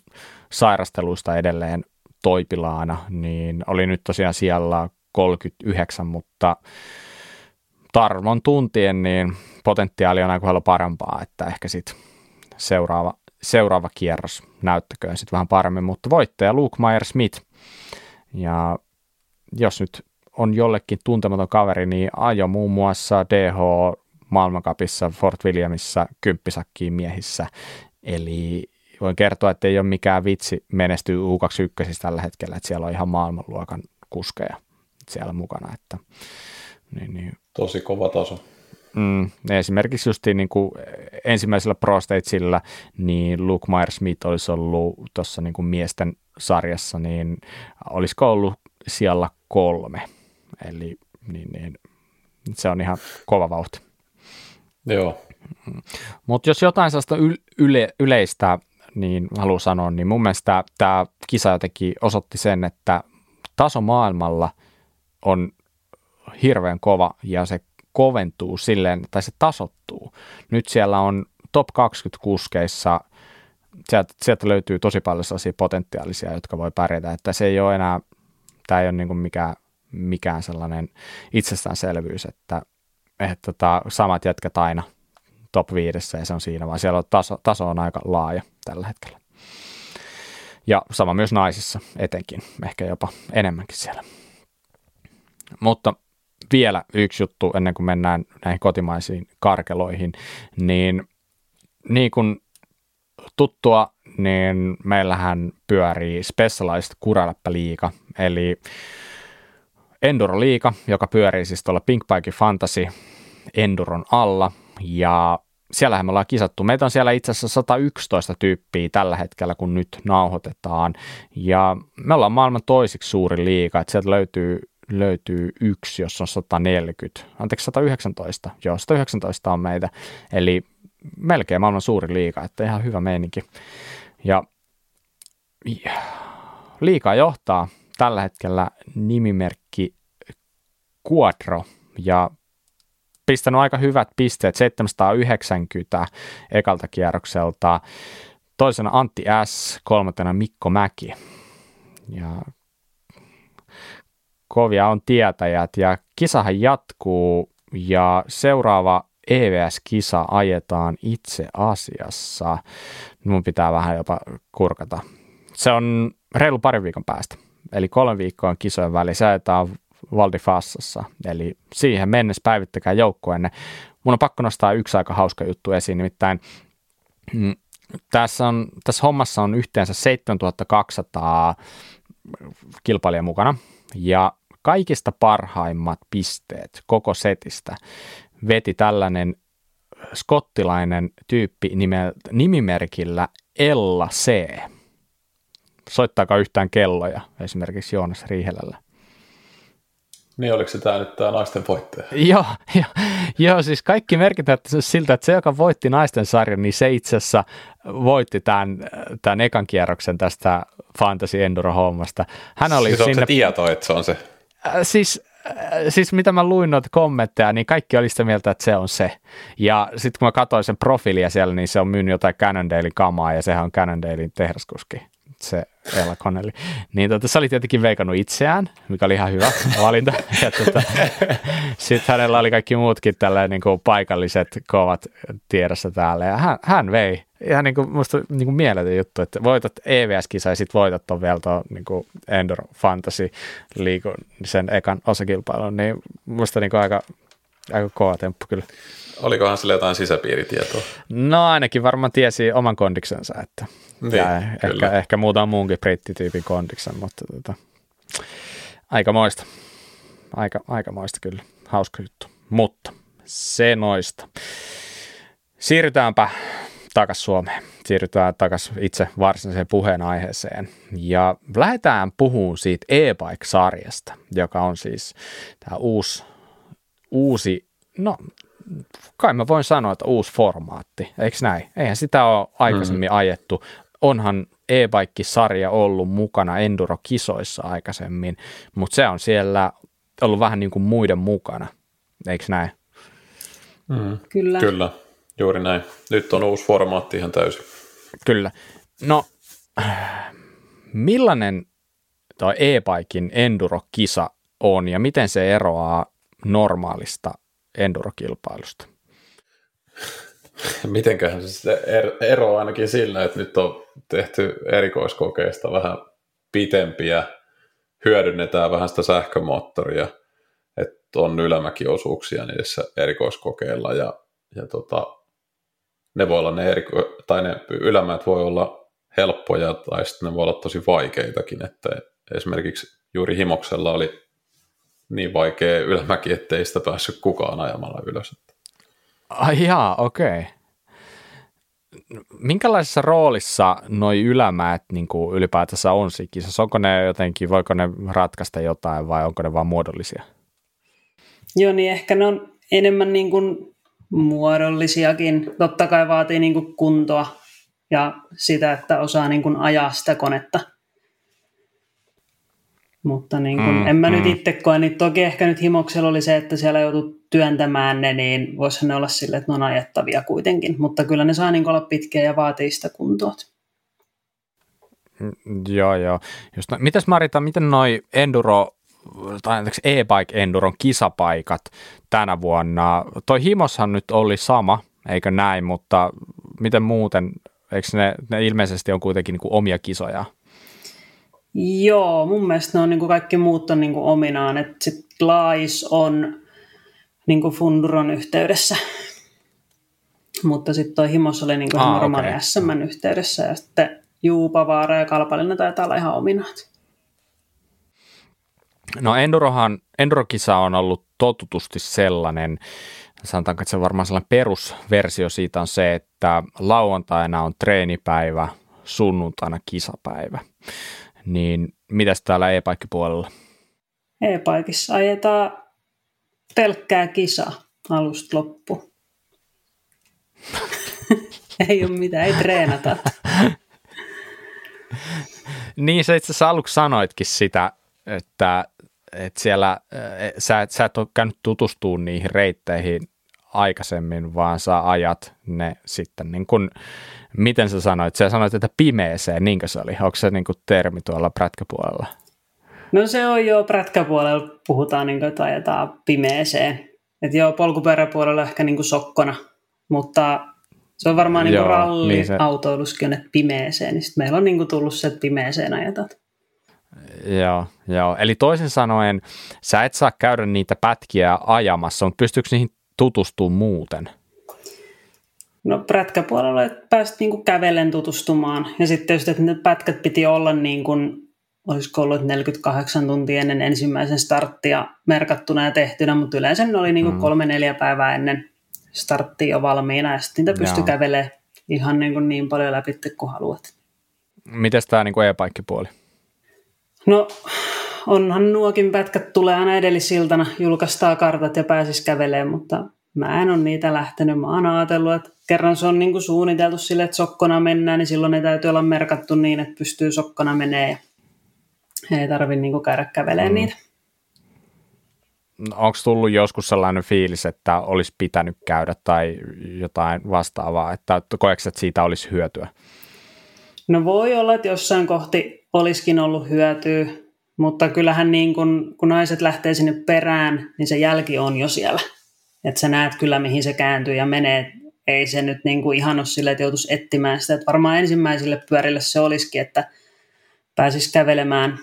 sairasteluista edelleen toipilaana, niin oli nyt tosiaan siellä 39, mutta Tarvon tuntien niin potentiaali on aika paljon parempaa, että ehkä sitten seuraava, seuraava kierros näyttäköön sitten vähän paremmin, mutta voittaja Luke Meyer Smith ja jos nyt on jollekin tuntematon kaveri, niin ajo muun muassa DH maailmankapissa Fort Williamissa kymppisakkiin miehissä. Eli voin kertoa, että ei ole mikään vitsi menestyä U21 tällä hetkellä, että siellä on ihan maailmanluokan kuskeja siellä mukana. Että, niin, niin. Tosi kova taso. Mm, esimerkiksi just niin kuin ensimmäisellä Pro Stageillä, niin Luke Myers-Smith olisi ollut tuossa niin kuin miesten sarjassa, niin olisiko ollut siellä kolme. Eli niin, niin, se on ihan kova vauhti. Joo. Mutta jos jotain sellaista yle, yleistä niin haluan sanoa, niin mun mielestä tämä kisa jotenkin osoitti sen, että taso maailmalla on hirveän kova ja se koventuu silleen, tai se tasottuu. Nyt siellä on top 20 kuskeissa, sieltä, sieltä löytyy tosi paljon sellaisia potentiaalisia, jotka voi pärjätä, että se ei ole enää tämä ei ole niin mikään, mikään sellainen itsestäänselvyys, että, että tota, samat jätkät aina top viidessä ja se on siinä, vaan siellä on taso, taso on aika laaja tällä hetkellä. Ja sama myös naisissa etenkin, ehkä jopa enemmänkin siellä. Mutta vielä yksi juttu ennen kuin mennään näihin kotimaisiin karkeloihin, niin niin kuin tuttua, niin meillähän pyörii Specialized Kuraläppä-liiga, eli Enduro-liiga, joka pyörii siis tuolla Pink Bike Fantasy Enduron alla, ja siellähän me ollaan kisattu. Meitä on siellä itse asiassa 111 tyyppiä tällä hetkellä, kun nyt nauhoitetaan, ja me ollaan maailman toisiksi suuri liiga, että sieltä löytyy löytyy yksi, jos on 140, anteeksi 119, joo 119 on meitä, eli melkein maailman suuri liiga, että ihan hyvä meininki. Ja liikaa johtaa tällä hetkellä nimimerkki Quadro ja pistänyt aika hyvät pisteet, 790 ekalta kierrokselta, toisena Antti S, kolmantena Mikko Mäki. Ja kovia on tietäjät ja kisahan jatkuu ja seuraava EVS-kisa ajetaan itse asiassa. Mun pitää vähän jopa kurkata. Se on reilu pari viikon päästä. Eli kolme viikkoa on kisojen väli. Se ajetaan Valdifassassa. Eli siihen mennessä päivittäkää joukkueenne. Mun on pakko nostaa yksi aika hauska juttu esiin, nimittäin mm, tässä, on, tässä hommassa on yhteensä 7200 kilpailijaa mukana, ja kaikista parhaimmat pisteet koko setistä veti tällainen skottilainen tyyppi nimeltä, nimimerkillä Ella C. Soittaako yhtään kelloja esimerkiksi Joonas Riihelällä? Niin oliko se tämä nyt tämä naisten voittaja? Joo, jo, joo, siis kaikki merkitään siltä, että se, joka voitti naisten sarjan, niin se itse asiassa voitti tämän, tämän ekan kierroksen tästä Fantasy Enduro-hommasta. Hän oli siis sinne... se tieto, että se on se? Äh, siis, äh, siis mitä mä luin noita kommentteja, niin kaikki oli sitä mieltä, että se on se. Ja sitten kun mä katsoin sen profiilia siellä, niin se on myynyt jotain Cannondalein kamaa, ja sehän on Cannondalein tehdaskuski se Ella Connelly. Niin tota, se oli tietenkin veikannut itseään, mikä oli ihan hyvä valinta. tota, Sitten hänellä oli kaikki muutkin tällä niin kuin paikalliset kovat tiedossa täällä. Ja hän, hän vei. Ihan niin kuin, musta niin kuin mieletön juttu, että voitat EVS-kisa ja sitten voitat tuon vielä tuon niin kuin Enduro Fantasy liikun sen ekan osakilpailun. Niin musta niin kuin aika, aika kova temppu kyllä. Olikohan sille jotain sisäpiiritietoa? No ainakin varmaan tiesi oman kondiksensa, että niin, ehkä, ehkä muutaman muunkin brittityypin kondiksen, mutta tota, aika moista. Aika, aika moista kyllä. Hauska juttu. Mutta se noista. Siirrytäänpä takaisin Suomeen. Siirrytään takaisin itse varsinaiseen puheenaiheeseen. Ja lähdetään puhumaan siitä e-bike-sarjasta, joka on siis tämä uusi, uusi, no kai mä voin sanoa, että uusi formaatti, eikö näin? Eihän sitä ole aikaisemmin mm. ajettu onhan e-bike-sarja ollut mukana Enduro-kisoissa aikaisemmin, mutta se on siellä ollut vähän niin kuin muiden mukana, eikö näin? Mm. Kyllä. Kyllä, juuri näin. Nyt on uusi formaatti ihan täysin. Kyllä. No, millainen tuo e-bikin Enduro-kisa on ja miten se eroaa normaalista Enduro-kilpailusta? Mitenköhän se sitten er-, eroaa ainakin sillä, että nyt on tehty erikoiskokeista vähän pitempiä, hyödynnetään vähän sitä sähkömoottoria, että on ylämäkiosuuksia niissä erikoiskokeilla ja, ja tota, ne voi olla ne, eriko- tai ne ylämäät voi olla helppoja tai sitten ne voi olla tosi vaikeitakin, että esimerkiksi juuri Himoksella oli niin vaikea ylämäki, ettei sitä päässyt kukaan ajamalla ylös. Ai jaa, okei. Okay. Minkälaisessa roolissa noi ylämäät niin kuin ylipäätänsä on siinä kisassa? Onko ne jotenkin, voiko ne ratkaista jotain vai onko ne vain muodollisia? Joo, niin ehkä ne on enemmän niin kuin muodollisiakin. Totta kai vaatii niin kuin kuntoa ja sitä, että osaa niin kuin ajaa sitä konetta – mutta niin kun, mm, en mä mm. nyt itse koe, niin toki ehkä nyt himoksella oli se, että siellä joutuu työntämään ne, niin voisihan ne olla sille, että ne on ajettavia kuitenkin. Mutta kyllä ne saa niin olla pitkiä ja vaatii sitä kuntoa. Mm, joo, joo. Just, no, mitäs Marita, miten noi enduro, tai e-bike enduron kisapaikat tänä vuonna? Toi himoshan nyt oli sama, eikö näin, mutta miten muuten, eikö ne, ne ilmeisesti on kuitenkin niin kuin omia kisoja? Joo, mun mielestä ne on niin kuin kaikki muut on niin kuin ominaan. Että sit Lais on niin kuin Funduron yhteydessä. Mutta sitten toi Himos oli niin kuin ah, normaali okay. SMn yhteydessä ja sitten Juupavaara ja Kalpalina taitaa olla ihan ominaat. No Endurohan, Endurokisa on ollut totutusti sellainen, sanotaanko, että se varmaan sellainen perusversio siitä on se, että lauantaina on treenipäivä, sunnuntaina kisapäivä niin mitäs täällä e-paikkipuolella? E-paikissa ajetaan pelkkää kisa alusta loppu. ei ole mitään, ei treenata. niin, sä itse asiassa aluksi sanoitkin sitä, että, että siellä sä, sä et ole käynyt tutustumaan niihin reitteihin aikaisemmin, vaan sä ajat ne sitten niin kuin miten sä sanoit? Sä sanoit, että pimeeseen, niinkö se oli? Onko se niin kuin termi tuolla prätkäpuolella? No se on jo prätkäpuolella, puhutaan niin kuin, että ajetaan pimeeseen. Että joo, polkupyöräpuolella ehkä niin kuin sokkona, mutta se on varmaan niin kuin ralli niin se... autoiluskin, että pimeeseen, niin sitten meillä on niin kuin tullut se, että pimeeseen ajetat. Joo, joo, eli toisin sanoen sä et saa käydä niitä pätkiä ajamassa, mutta pystyykö niihin tutustumaan muuten? No prätkäpuolella, pääsit niin kävellen tutustumaan. Ja sitten tietysti, että ne pätkät piti olla niin kuin, olisiko ollut 48 tuntia ennen ensimmäisen starttia merkattuna ja tehtynä, mutta yleensä ne oli niin mm. kolme-neljä päivää ennen starttia jo valmiina ja sitten niitä pystyi kävelemään ihan niin, kuin niin paljon läpi kuin haluat. Miten tämä niin e-paikkipuoli? No onhan nuokin pätkät tulee aina edellisiltana, julkaistaan kartat ja pääsis kävelemään, mutta mä en ole niitä lähtenyt. Mä oon ajatellut, että kerran se on niin kuin suunniteltu sille, että sokkona mennään, niin silloin ne täytyy olla merkattu niin, että pystyy sokkona menee ja ei tarvitse niin käydä kävelemään mm. niitä. Onko tullut joskus sellainen fiilis, että olisi pitänyt käydä tai jotain vastaavaa, että koetko, että siitä olisi hyötyä? No voi olla, että jossain kohti olisikin ollut hyötyä, mutta kyllähän niin kun, kun naiset lähtee sinne perään, niin se jälki on jo siellä. Että sä näet kyllä, mihin se kääntyy ja menee. Ei se nyt niin kuin ihan ole sille, että joutuisi etsimään sitä. Että varmaan ensimmäisille pyörille se olisikin, että pääsisi kävelemään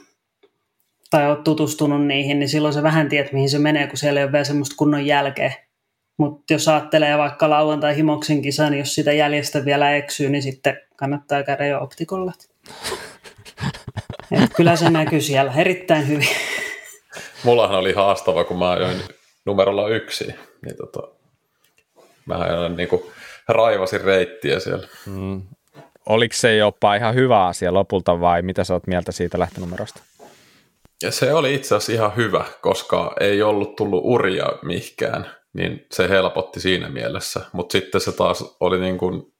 tai olet tutustunut niihin, niin silloin se vähän tiedät, mihin se menee, kun siellä ei ole vielä semmoista kunnon jälkeä. Mutta jos ajattelee vaikka lauantai himoksen kisan, niin jos sitä jäljestä vielä eksyy, niin sitten kannattaa käydä jo optikolla. Et kyllä se näkyy siellä erittäin hyvin. Mullahan oli haastava, kun mä ajoin numerolla yksi, niin tota, mä aina niin kuin raivasin reittiä siellä. Mm. Oliko se jopa ihan hyvä asia lopulta vai mitä sä oot mieltä siitä lähtönumerosta? Ja se oli itse asiassa ihan hyvä, koska ei ollut tullut uria mihkään, niin se helpotti siinä mielessä. Mutta sitten se taas oli niin kuin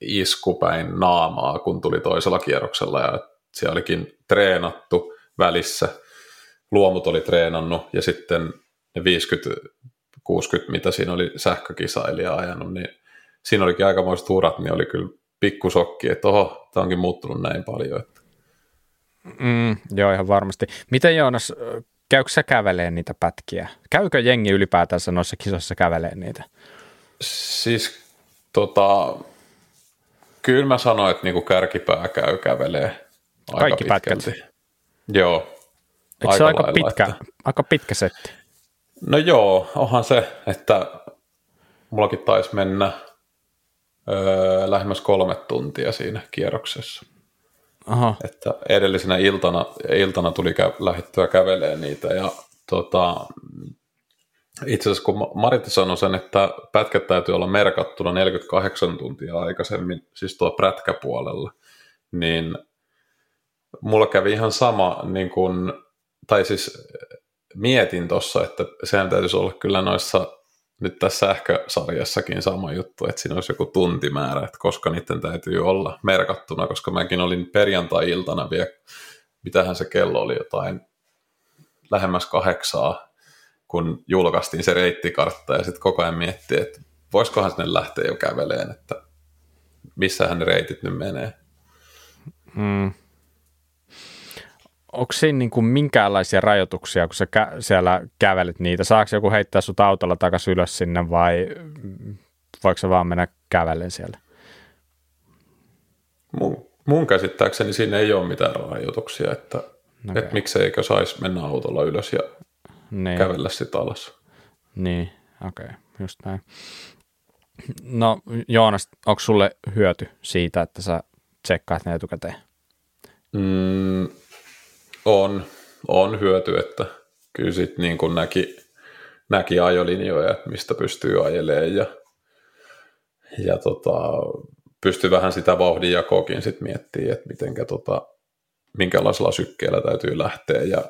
iskupäin naamaa, kun tuli toisella kierroksella ja siellä olikin treenattu välissä. Luomut oli treenannut ja sitten ne 50-60, mitä siinä oli sähkökisailija ajanut, niin siinä olikin aikamoiset urat, niin oli kyllä pikkusokki, että oho, tämä onkin muuttunut näin paljon. Että. Mm, joo, ihan varmasti. Miten Joonas, käykö sä käveleen niitä pätkiä? Käykö jengi ylipäätänsä noissa kisoissa käveleen niitä? Siis tota, kyllä mä sanoin, että niinku kärkipää käy kävelee aika Kaikki pitkälti. pätkät? Joo. Eikö aika se aika pitkä, että... aika pitkä setti? No joo, onhan se, että mullakin taisi mennä öö, lähemmäs kolme tuntia siinä kierroksessa. Aha. Että edellisenä iltana, iltana tuli kä- lähettyä kävelemään niitä ja tota, itse asiassa kun Mariti sanoi sen, että pätkät täytyy olla merkattuna 48 tuntia aikaisemmin, siis tuo prätkäpuolella, niin mulla kävi ihan sama, niin kun, tai siis mietin tuossa, että sehän täytyisi olla kyllä noissa nyt tässä sähkösarjassakin sama juttu, että siinä olisi joku tuntimäärä, että koska niiden täytyy olla merkattuna, koska mäkin olin perjantai-iltana vielä, mitähän se kello oli, jotain lähemmäs kahdeksaa, kun julkaistiin se reittikartta ja sitten koko ajan miettii, että voisikohan sinne lähteä jo käveleen, että missähän ne reitit nyt menee. Hmm onko siinä niin kuin minkäänlaisia rajoituksia, kun sä kä- siellä kävelet niitä? Saako joku heittää sut autolla takaisin ylös sinne vai voiko se vaan mennä kävellen siellä? Mun, mun käsittääkseni siinä ei ole mitään rajoituksia, että okay. et mikseikö saisi mennä autolla ylös ja niin. kävellä sitten alas. Niin, okei, okay, just näin. No Joonas, onko sulle hyöty siitä, että sä tsekkaat ne etukäteen? Mm, on, on hyöty, että kyllä sitten niin kuin näki, näki ajolinjoja, mistä pystyy ajelemaan ja, ja tota, pystyy vähän sitä vauhdinjakoakin sitten miettimään, että mitenkä tota, minkälaisella sykkeellä täytyy lähteä. Ja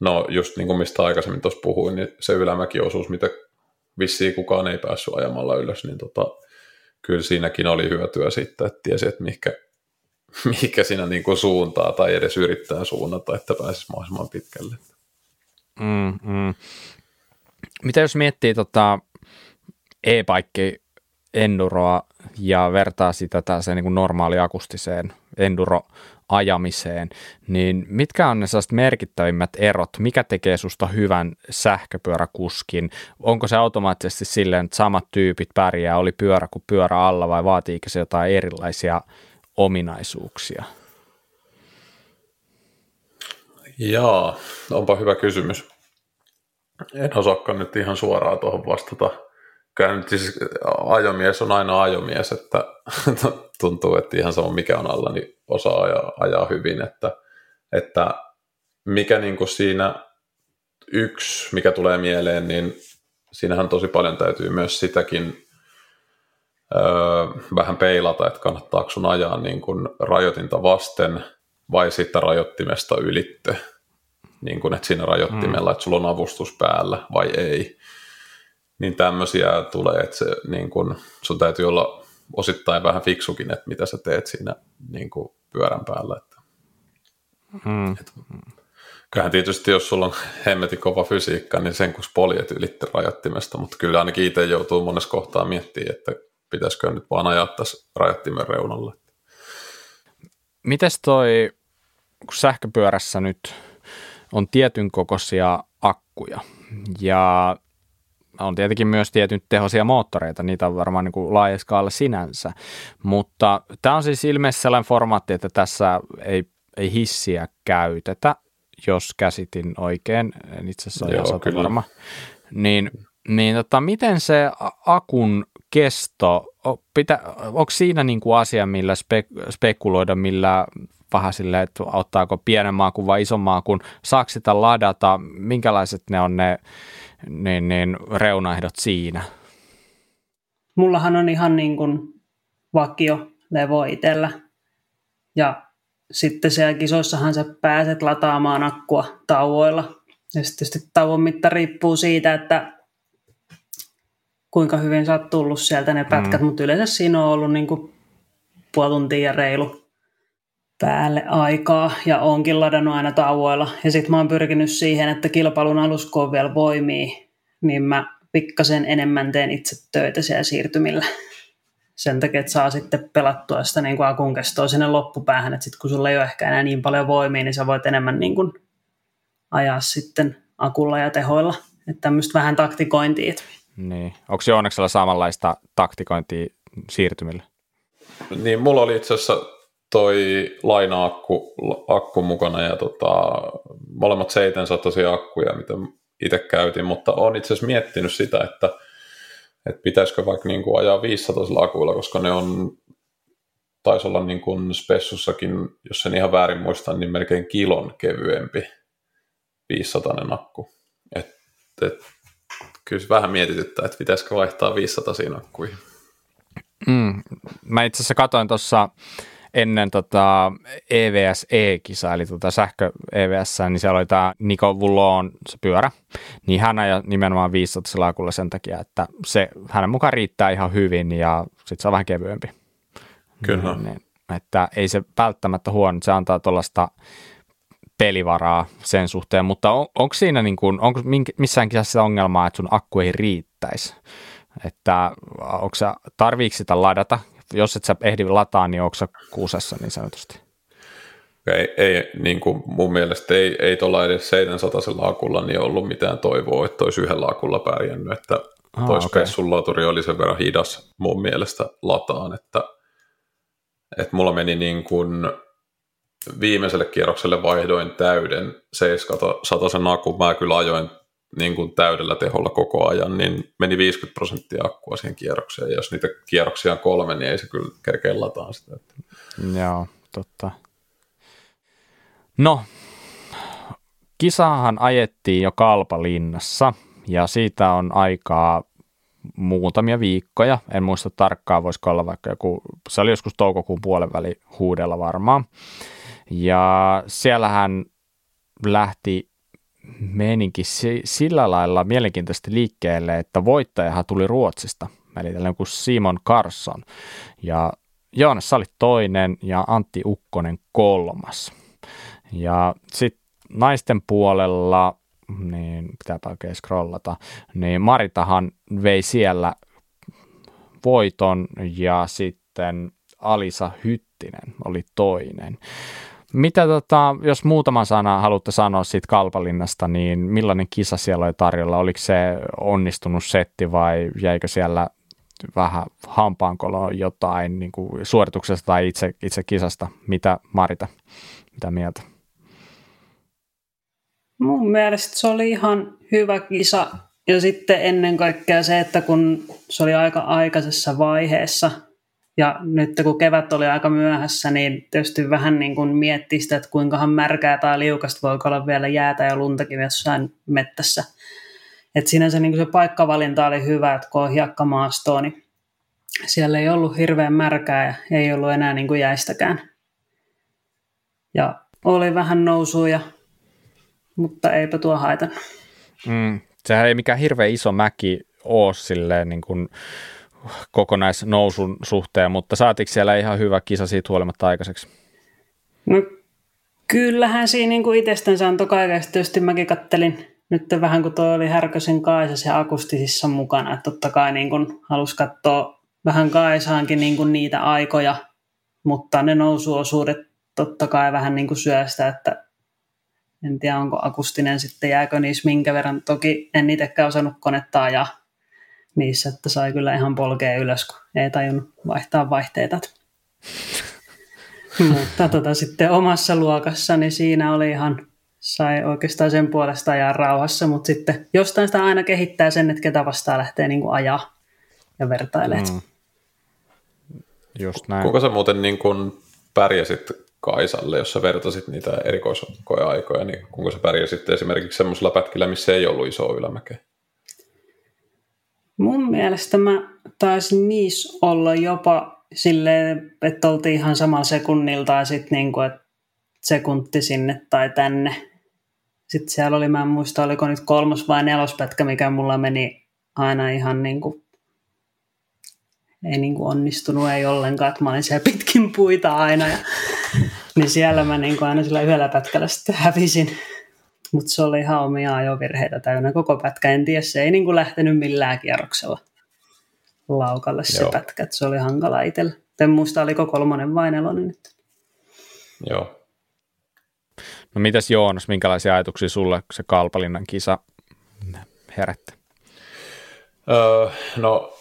no just niin kuin mistä aikaisemmin tuossa puhuin, niin se ylämäkiosuus, mitä vissiin kukaan ei päässyt ajamalla ylös, niin tota, kyllä siinäkin oli hyötyä sitten, että tiesi, että mihinkä, mikä siinä niin kuin suuntaa tai edes yrittää suunnata, että pääsisi mahdollisimman pitkälle. Mm, mm. Mitä jos miettii tota e-paikki enduroa ja vertaa sitä tällaiseen niin kuin normaali akustiseen enduro-ajamiseen, niin mitkä on ne merkittävimmät erot? Mikä tekee susta hyvän sähköpyöräkuskin? Onko se automaattisesti silleen, että samat tyypit pärjää, oli pyörä kuin pyörä alla vai vaatiiko se jotain erilaisia ominaisuuksia? Jaa, onpa hyvä kysymys. En osaakaan nyt ihan suoraan tuohon vastata. Kyllä nyt siis ajomies on aina ajomies, että tuntuu, että ihan sama mikä on alla, niin osaa ajaa, ajaa hyvin. Että, että mikä niin kuin siinä yksi, mikä tulee mieleen, niin siinähän tosi paljon täytyy myös sitäkin öö, vähän peilata, että kannattaako sun ajaa niin kuin rajoitinta vasten vai sitten rajoittimesta ylitte. Niin kuin, että siinä rajoittimella, mm. että sulla on avustus päällä vai ei. Niin tämmöisiä tulee, että se, niin kuin, sun täytyy olla osittain vähän fiksukin, että mitä sä teet siinä niin kuin pyörän päällä. Että, mm. et, kyllähän tietysti, jos sulla on hemmetin kova fysiikka, niin sen kun poljet ylitte rajoittimesta, mutta kyllä ainakin itse joutuu monessa kohtaa miettimään, että pitäisikö nyt vaan ajaa tässä rajoittimen reunalla. Mites toi, kun sähköpyörässä nyt on tietyn kokoisia akkuja ja on tietenkin myös tietyn tehoisia moottoreita, niitä on varmaan niin kuin laajaskaalla sinänsä, mutta tämä on siis ilmeisesti sellainen formaatti, että tässä ei, ei hissiä käytetä, jos käsitin oikein, en itse asiassa ole varma, niin, niin tota, miten se akun kesto, pitä, onko siinä niin kuin asia, millä spe, spekuloida, millä vähän silleen, että ottaako pienen maakun vai ison maakun, saako sitä ladata, minkälaiset ne on ne niin, niin reunaehdot siinä? Mullahan on ihan niin kuin vakio levo itsellä ja sitten siellä kisoissahan sä pääset lataamaan akkua tauoilla. Ja sitten tietysti tauon mitta riippuu siitä, että kuinka hyvin sä oot tullut sieltä ne pätkät, mm. mutta yleensä siinä on ollut niin kuin puoli tuntia ja reilu päälle aikaa ja onkin ladannut aina tauoilla. Ja sitten mä oon pyrkinyt siihen, että kilpailun alus kun on vielä voimia, niin mä pikkasen enemmän teen itse töitä siellä siirtymillä. Sen takia, että saa sitten pelattua sitä niin kuin akun kestoa sinne loppupäähän, että sitten kun sulla ei ole ehkä enää niin paljon voimia, niin sä voit enemmän niin kuin ajaa sitten akulla ja tehoilla. Että tämmöistä vähän taktikointia. Niin. Onko Jooneksella samanlaista taktikointia siirtymillä? Niin, mulla oli itse asiassa toi laina-akku akku mukana ja tota, molemmat 700 akkuja, mitä itse käytin, mutta olen itse asiassa miettinyt sitä, että, että pitäisikö vaikka niin kuin ajaa 500 akuilla, koska ne on, taisi olla niin kuin spessussakin, jos en ihan väärin muista, niin melkein kilon kevyempi 500 akku. Et, et, kyllä vähän mietityttää, että pitäisikö vaihtaa 500 akkuihin. Mm, mä itse asiassa katsoin tuossa ennen tota EVS-E-kisaa, eli tota sähkö EVS, niin siellä oli tämä Nico Vullon se pyörä, niin hän ajoi nimenomaan 500 laakulla sen takia, että se hänen mukaan riittää ihan hyvin ja sitten se on vähän kevyempi. Kyllä. Niin, niin, että ei se välttämättä huono, se antaa tuollaista pelivaraa sen suhteen, mutta on, onko siinä niin kuin, onko missään kisassa ongelmaa, että sun akku ei riittäisi? Että onko se, tarviiko sitä ladata jos et sä ehdi lataa, niin onko sä kuusessa niin sanotusti? Ei, ei niin kuin mun mielestä ei, ei tuolla edes 700 akulla niin ollut mitään toivoa, että olisi yhdellä akulla pärjännyt, että ah, toi okay. oli sen verran hidas mun mielestä lataan, että, että mulla meni niin kuin viimeiselle kierrokselle vaihdoin täyden 700 akun, mä kyllä ajoin niin kuin täydellä teholla koko ajan, niin meni 50 prosenttia akkua siihen kierrokseen. Ja jos niitä kierroksia on kolme, niin ei se kyllä kerkeä lataan sitä. Joo, totta. No, kisahan ajettiin jo Kalpalinnassa ja siitä on aikaa muutamia viikkoja. En muista tarkkaan, voisiko olla vaikka joku, se oli joskus toukokuun puolen väli huudella varmaan. Ja siellähän lähti meininki sillä lailla mielenkiintoisesti liikkeelle, että voittajahan tuli Ruotsista, eli tällainen kuin Simon Carson. Ja Joonas oli toinen ja Antti Ukkonen kolmas. Ja sitten naisten puolella, niin pitääpä oikein scrollata, niin Maritahan vei siellä voiton ja sitten Alisa Hyttinen oli toinen. Mitä tota, jos muutaman sana haluatte sanoa siitä Kalpalinnasta, niin millainen kisa siellä oli tarjolla? Oliko se onnistunut setti vai jäikö siellä vähän hampaankolo jotain niin kuin suorituksesta tai itse, itse kisasta? Mitä Marita, mitä mieltä? Mun mielestä se oli ihan hyvä kisa. Ja sitten ennen kaikkea se, että kun se oli aika aikaisessa vaiheessa – ja nyt kun kevät oli aika myöhässä, niin tietysti vähän niin kuin miettii sitä, että kuinkahan märkää tai liukasta voi olla vielä jäätä ja luntakin jossain mettässä. Et sinänsä niin kuin se paikkavalinta oli hyvä, että kun on hiekkamaastoa, niin siellä ei ollut hirveän märkää ja ei ollut enää niin kuin jäistäkään. Ja oli vähän nousuja, mutta eipä tuo haitannut. Mm, sehän ei mikään hirveän iso mäki ole silleen niin kuin kokonaisnousun suhteen, mutta saatiko siellä ihan hyvä kisa siitä huolimatta aikaiseksi? No kyllähän siinä niin kuin itsestänsä antoi kaiken. Tietysti mäkin kattelin nyt vähän, kun tuo oli Härkösen Kaisas ja akustisissa mukana. Että totta kai niin kuin halusi katsoa vähän Kaisaankin niin kuin niitä aikoja, mutta ne nousuosuudet totta kai vähän niin kuin syö sitä, että en tiedä onko akustinen sitten, jääkö niissä minkä verran. Toki en itsekään osannut konetta ajaa niissä, että sai kyllä ihan polkea ylös, kun ei tajunnut vaihtaa vaihteita. Mutta tota, sitten omassa luokassani siinä oli ihan, sai oikeastaan sen puolesta ajaa rauhassa, mutta sitten jostain sitä aina kehittää sen, että ketä vastaan lähtee niin kuin ajaa ja vertailee. Mm. Just näin. Kuinka sä muuten niin kuin pärjäsit Kaisalle, jos sä vertasit niitä erikoiskoeaikoja, niin kuinka sä pärjäsit esimerkiksi semmoisella pätkillä, missä ei ollut iso ylämäkeä? Mun mielestä mä taisin niissä olla jopa silleen, että oltiin ihan samalla sekunnilta ja sitten niinku, että sekunti sinne tai tänne. Sitten siellä oli, mä en muista, oliko nyt kolmos vai nelospätkä, mikä mulla meni aina ihan niin kuin, ei niin kuin onnistunut, ei ollenkaan, että mä olin siellä pitkin puita aina. Ja, niin siellä mä niin kuin aina sillä yhdellä pätkällä sitten hävisin. Mutta se oli ihan omia ajovirheitä täynnä koko pätkä. En tiedä, se ei niin kuin lähtenyt millään kierroksella laukalle se Joo. pätkä. Se oli hankala itsellä. En muista, oliko kolmonen vai nelonen nyt. Joo. No mitäs Joonas, minkälaisia ajatuksia sulle se Kalpalinnan kisa herätti? Öö, no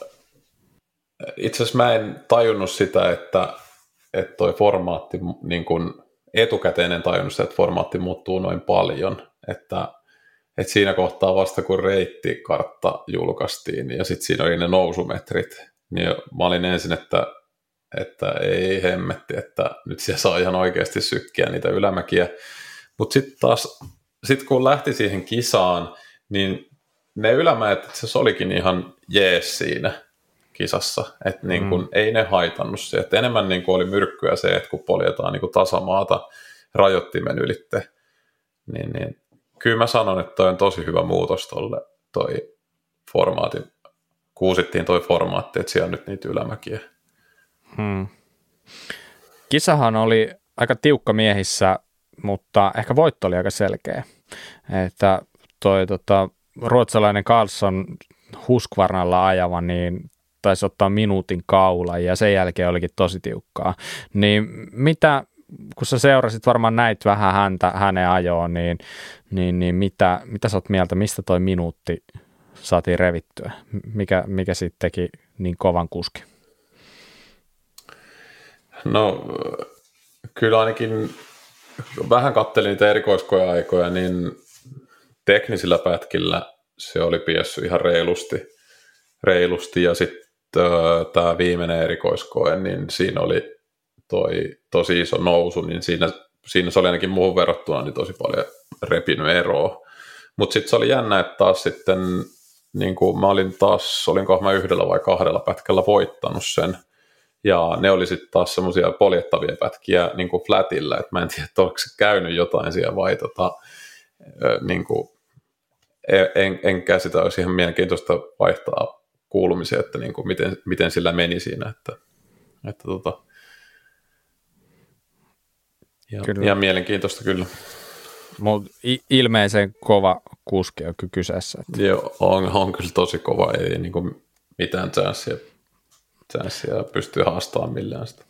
itse asiassa mä en tajunnut sitä, että, että toi formaatti, niin kun etukäteen en tajunnut sitä, että formaatti muuttuu noin paljon, että, että siinä kohtaa vasta kun reittikartta julkaistiin ja sitten siinä oli ne nousumetrit, niin mä olin ensin, että, että ei hemmetti, että nyt siellä saa ihan oikeasti sykkiä niitä ylämäkiä, mutta sitten taas, sit kun lähti siihen kisaan, niin ne ylämäet itse olikin ihan jees siinä kisassa, että niin kun, mm. ei ne haitannut se, että enemmän niin oli myrkkyä se, että kun poljetaan niin tasamaata rajoittimen ylitte, niin, niin kyllä mä sanon, että toi on tosi hyvä muutos tolle toi formaati. Kuusittiin toi formaatti, että siellä on nyt niitä ylämäkiä. Hmm. Kisahan oli aika tiukka miehissä, mutta ehkä voitto oli aika selkeä. Että toi tota, ruotsalainen Carlson Husqvarnalla ajava, niin taisi ottaa minuutin kaula ja sen jälkeen olikin tosi tiukkaa. Niin mitä, kun sä seurasit varmaan näit vähän häntä, hänen ajoon, niin, niin, niin mitä, mitä sä oot mieltä, mistä toi minuutti saatiin revittyä? Mikä, mikä sitten teki niin kovan kuski? No kyllä ainakin vähän kattelin niitä erikoiskoja-aikoja, niin teknisillä pätkillä se oli piessyt ihan reilusti, reilusti ja sitten tämä viimeinen erikoiskoe, niin siinä oli toi tosi iso nousu, niin siinä, siinä se oli ainakin muuhun verrattuna niin tosi paljon repinyt eroa. Mutta sitten se oli jännä, että taas sitten niin kuin mä olin taas, olinko mä yhdellä vai kahdella pätkällä voittanut sen, ja ne oli sitten taas semmoisia poljettavia pätkiä niin kuin flatillä, että mä en tiedä, onko se käynyt jotain siellä vai tota, niin kuin, en, en käsitä, olisi ihan mielenkiintoista vaihtaa kuulumisia, että niin kuin miten, miten sillä meni siinä, että, että tota, ja, kyllä. ihan mielenkiintoista kyllä. Mutta ilmeisen kova kuski on kyseessä. Että. Joo, on, on kyllä tosi kova, ei niin kuin mitään chanssia, chanssia pystyy haastamaan millään sitä.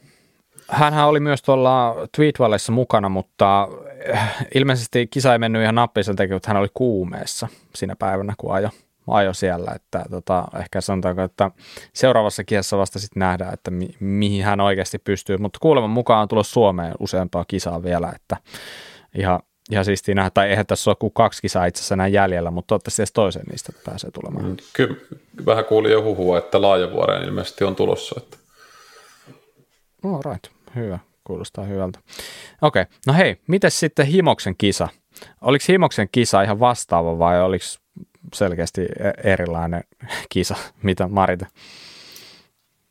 Hänhän oli myös tuolla Tweetwallissa mukana, mutta eh, ilmeisesti kisa ei mennyt ihan nappiin sen takia, että hän oli kuumeessa siinä päivänä, kun ajoi ajo siellä, että tota, ehkä sanotaanko, että seuraavassa kisassa vasta sitten nähdään, että mi- mihin hän oikeasti pystyy, mutta kuuleman mukaan on tullut Suomeen useampaa kisaa vielä, että ihan, ihan siistiä nähdä, tai eihän tässä ole kuin kaksi kisaa itse asiassa näin jäljellä, mutta toivottavasti edes toisen niistä pääsee tulemaan. Mm, kyllä vähän kuulin jo huhua, että Laajavuoreen ilmeisesti on tulossa. Että... Oh, right. Hyvä, kuulostaa hyvältä. Okei, okay. no hei, miten sitten Himoksen kisa? Oliko Himoksen kisa ihan vastaava vai oliko selkeästi e- erilainen kisa, mitä Marita?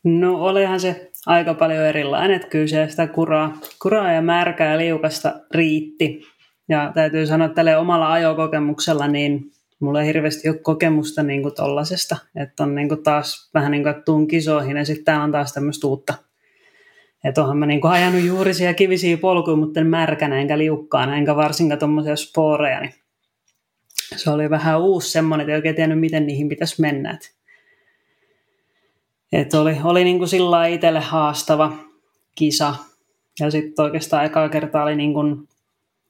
No olihan se aika paljon erilainen, että kyllä se sitä kuraa, kuraa ja märkää liukasta riitti. Ja täytyy sanoa, että tälle omalla ajokokemuksella, niin mulla ei hirveästi ole kokemusta niin kuin tollasesta. Että on niin kuin taas vähän niin kuin tuun kisoihin ja sitten täällä on taas tämmöistä uutta. Että onhan mä niin kuin ajanut juurisia kivisiä polkuja, mutta en märkänä enkä liukkaana, enkä varsinkaan tuommoisia sporeja. Niin se oli vähän uusi semmoinen, että ei oikein tiennyt, miten niihin pitäisi mennä. Et oli, oli niin kuin sillä itselle haastava kisa. Ja sitten oikeastaan ekaa kertaa oli niin kuin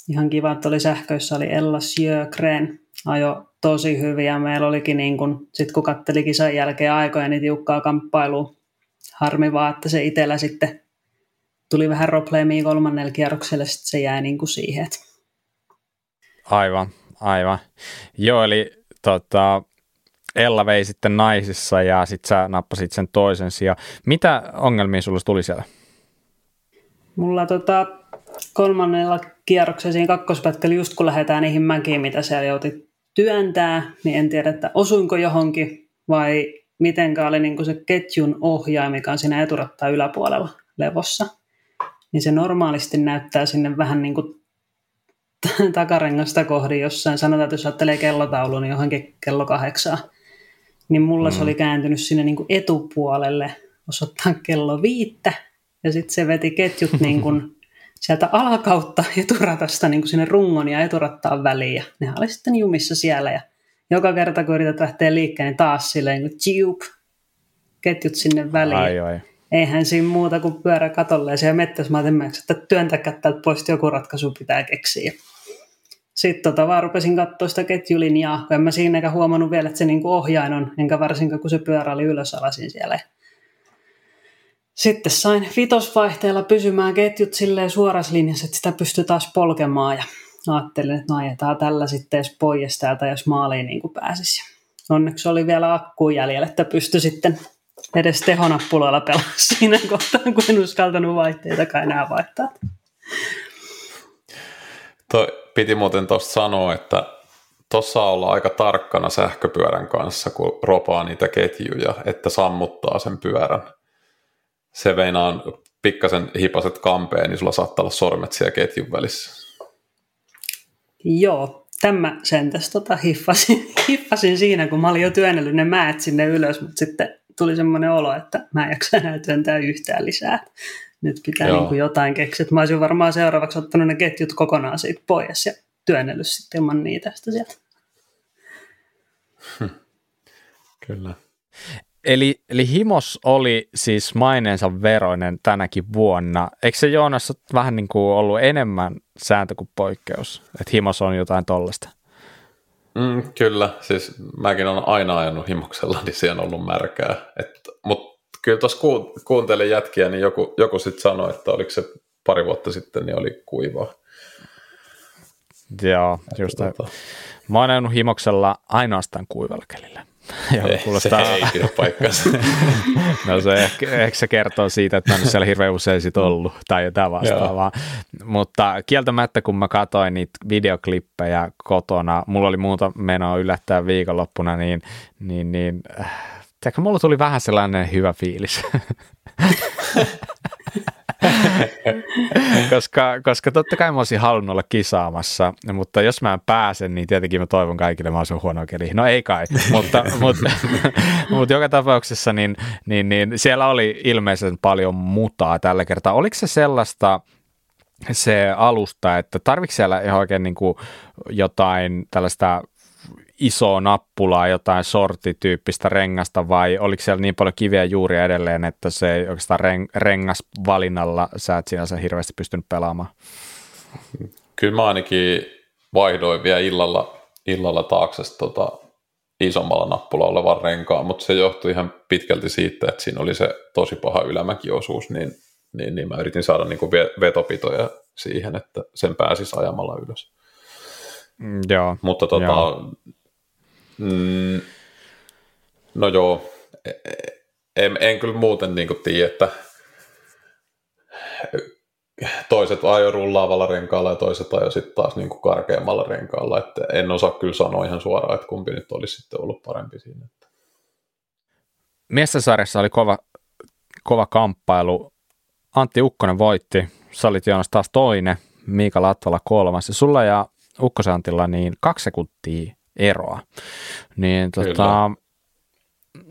ihan kiva, että oli sähköissä, oli Ella Sjögren, ajo tosi hyviä. Meillä olikin, niin kuin, sit kun katteli kisan jälkeen aikoja, niin tiukkaa kamppailua. Harmi vaan, että se itsellä sitten tuli vähän probleemia kolmannella kierrokselle, sitten se jäi niin kuin siihen. Aivan, aivan. Joo, eli tota, Ella vei sitten naisissa ja sitten sä nappasit sen toisen sijaan. Mitä ongelmia sulla tuli siellä? Mulla tota, kolmannella kierroksella siinä kakkospätkällä, just kun lähdetään niihin mäkiin, mitä siellä jouti työntää, niin en tiedä, että osuinko johonkin vai mitenkä oli niin se ketjun ohjaaja, mikä on siinä eturattaa yläpuolella levossa. Niin se normaalisti näyttää sinne vähän niin kuin takarengasta kohdin jossain. Sanotaan, että jos ajattelee kellotaulun, niin johonkin kello kahdeksaa niin mulla mm. se oli kääntynyt sinne niin kuin etupuolelle osoittaa kello viittä, ja sitten se veti ketjut niin kuin sieltä alakautta eturatasta niin kuin sinne rungon ja eturattaan väliin, ja ne oli sitten jumissa siellä, ja joka kerta kun yrität lähteä liikkeen, niin taas silleen niin kuin ketjut sinne väliin. Ai, ai. Eihän siinä muuta kuin pyörä katolle ja mettässä mä että työntäkää täältä pois, joku ratkaisu pitää keksiä sitten tota vaan rupesin katsoa sitä ketjulinjaa, kun en mä siinäkään huomannut vielä, että se niinku ohjain on, enkä varsinkaan kun se pyörä oli ylös alasin siellä. Sitten sain vitosvaihteella pysymään ketjut silleen suorassa linjassa, että sitä pystyi taas polkemaan ja ajattelin, että no ajetaan tällä sitten edes pois täältä, jos maaliin niin pääsisi. Onneksi oli vielä akku jäljellä, että pystyi sitten edes tehonappuloilla pelaamaan siinä kohtaa, kun en uskaltanut vaihteitakaan enää vaihtaa. Toi, piti muuten tuosta sanoa, että tuossa ollaan aika tarkkana sähköpyörän kanssa, kun ropaa niitä ketjuja, että sammuttaa sen pyörän. Se veinaan pikkasen hipaset kampeen, niin sulla saattaa olla sormet siellä ketjun välissä. Joo, tämä sen tässä tota hiffasin, hiffasin siinä, kun mä olin jo työnnellyt ne määt sinne ylös, mutta sitten tuli semmoinen olo, että mä en jaksa enää työntää yhtään lisää nyt pitää niin kuin jotain keksiä. Mä olisin varmaan seuraavaksi ottanut ne ketjut kokonaan siitä pois ja työnnellyt sitten ilman niitä sitä sieltä. Hm. Kyllä. Eli, eli Himos oli siis maineensa veroinen tänäkin vuonna. Eikö se Joonas vähän niin kuin ollut enemmän sääntö kuin poikkeus? Että Himos on jotain tollasta? Mm, kyllä, siis mäkin olen aina ajanut himoksella, niin siellä on ollut märkää. Mutta kyllä tuossa ku, kuuntelin jätkiä, niin joku, joku sitten sanoi, että oliko se pari vuotta sitten, niin oli kuivaa. Joo, just tota... Mä oon ajanut himoksella ainoastaan kuivalla kelillä. Ei, kuulostaa... se ei pidä paikkansa. no se ehkä, ehkä, se kertoo siitä, että mä en siellä hirveän usein sit ollut tai jotain vastaavaa. Mutta kieltämättä, kun mä katsoin niitä videoklippejä kotona, mulla oli muuta menoa yllättää viikonloppuna, niin, niin, niin äh, Tiedätkö, mulla tuli vähän sellainen hyvä fiilis. koska, koska totta kai mä olisin halunnut olla kisaamassa, mutta jos mä en pääse, niin tietenkin mä toivon kaikille mahdollisimman huonoa keli. No ei kai, mutta, mutta, mutta joka tapauksessa niin, niin, niin siellä oli ilmeisen paljon mutaa tällä kertaa. Oliko se sellaista, se alusta, että tarvitsi siellä ihan oikein niin kuin jotain tällaista isoa nappulaa, jotain sortityyppistä rengasta vai oliko siellä niin paljon kiviä juuri edelleen, että se ei oikeastaan reng, rengasvalinnalla sä et sinänsä hirveästi pystynyt pelaamaan? Kyllä mä ainakin vaihdoin vielä illalla, illalla taakse tota isommalla nappulalla olevan renkaan, mutta se johtui ihan pitkälti siitä, että siinä oli se tosi paha ylämäkiosuus, niin, niin, niin mä yritin saada niin kuin vetopitoja siihen, että sen pääsisi ajamalla ylös. Mm, joo. Mutta tota, joo. Mm, no joo, e, e, en, en kyllä muuten niin tiedä, että toiset ajo rullaavalla renkaalla ja toiset ajo sitten taas niin kuin karkeammalla renkaalla. Että en osaa kyllä sanoa ihan suoraan, että kumpi nyt olisi sitten ollut parempi siinä. Miestäsarjassa oli kova kova kamppailu. Antti Ukkonen voitti, sä olit Joonas taas toinen, Miika Latvala kolmas. Ja sulla ja Ukkosen Antilla niin kaksi sekuntia eroa. Niin tota,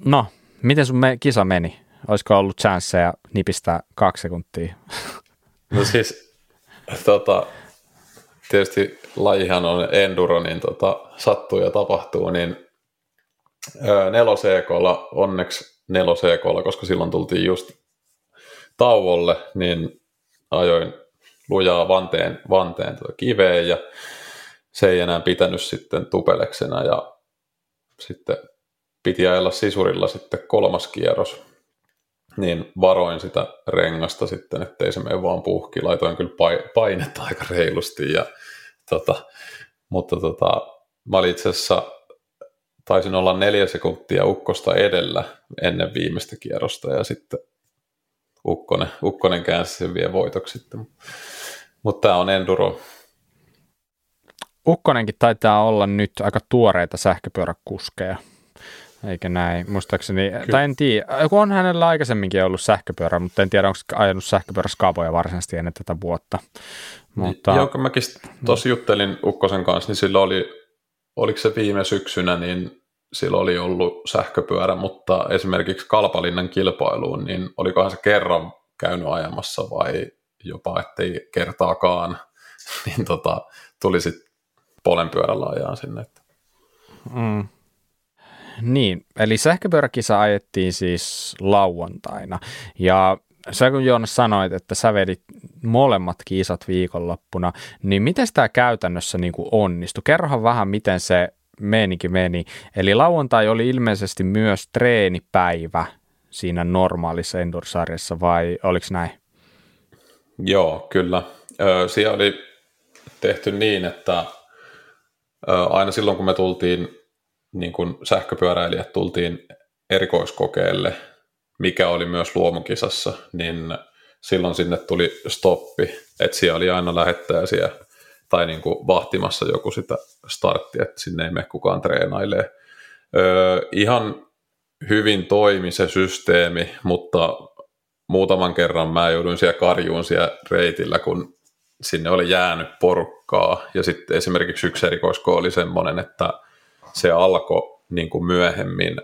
no, miten sun me, kisa meni? Olisiko ollut chanceja nipistää kaksi sekuntia? No siis, tota, tietysti lajihan on enduro, niin tota, sattuu ja tapahtuu, niin neloseekolla, onneksi neloseekolla, koska silloin tultiin just tauolle, niin ajoin lujaa vanteen, vanteen tuota kiveen ja se ei enää pitänyt sitten tupeleksena ja sitten piti ajella sisurilla sitten kolmas kierros, niin varoin sitä rengasta sitten, ettei se mene vaan puhki. Laitoin kyllä painetta aika reilusti, ja, tota, mutta tota, mä olin itse asiassa, taisin olla neljä sekuntia ukkosta edellä ennen viimeistä kierrosta, ja sitten Ukkonen, Ukkonen käänsi sen vie voitoksi sitten. Mutta tämä on enduro. Ukkonenkin taitaa olla nyt aika tuoreita sähköpyöräkuskeja. Eikä näin, muistaakseni, Kyllä. tai en tiedä, kun on hänellä aikaisemminkin ollut sähköpyörä, mutta en tiedä, onko ajanut sähköpyöräskaapoja varsinaisesti ennen tätä vuotta. Mutta, Joo, kun mäkin tuossa juttelin Ukkosen kanssa, niin silloin oli, oliko se viime syksynä, niin silloin oli ollut sähköpyörä, mutta esimerkiksi Kalpalinnan kilpailuun, niin olikohan se kerran käynyt ajamassa vai jopa ettei kertaakaan, niin tota, tuli sitten polenpyörällä ajaa sinne. Mm. Niin, eli sähköpyöräkisa ajettiin siis lauantaina. Ja sä kun Joonas sanoit, että sä vedit molemmat kisat viikonloppuna, niin miten tämä käytännössä niin kuin onnistui? Kerrohan vähän, miten se menikin meni. Eli lauantai oli ilmeisesti myös treenipäivä siinä normaalissa endursarjassa, vai oliko näin? Joo, kyllä. Siellä oli tehty niin, että aina silloin kun me tultiin niin kuin sähköpyöräilijät tultiin erikoiskokeelle, mikä oli myös luomukisassa, niin silloin sinne tuli stoppi, että siellä oli aina lähettäjä tai niin kuin vahtimassa joku sitä starttia, että sinne ei mene kukaan treenailee. Öö, ihan hyvin toimi se systeemi, mutta muutaman kerran mä jouduin siellä karjuun siellä reitillä, kun sinne oli jäänyt porukkaa. Ja sitten esimerkiksi yksi erikoisko oli semmoinen, että se alkoi niin kuin myöhemmin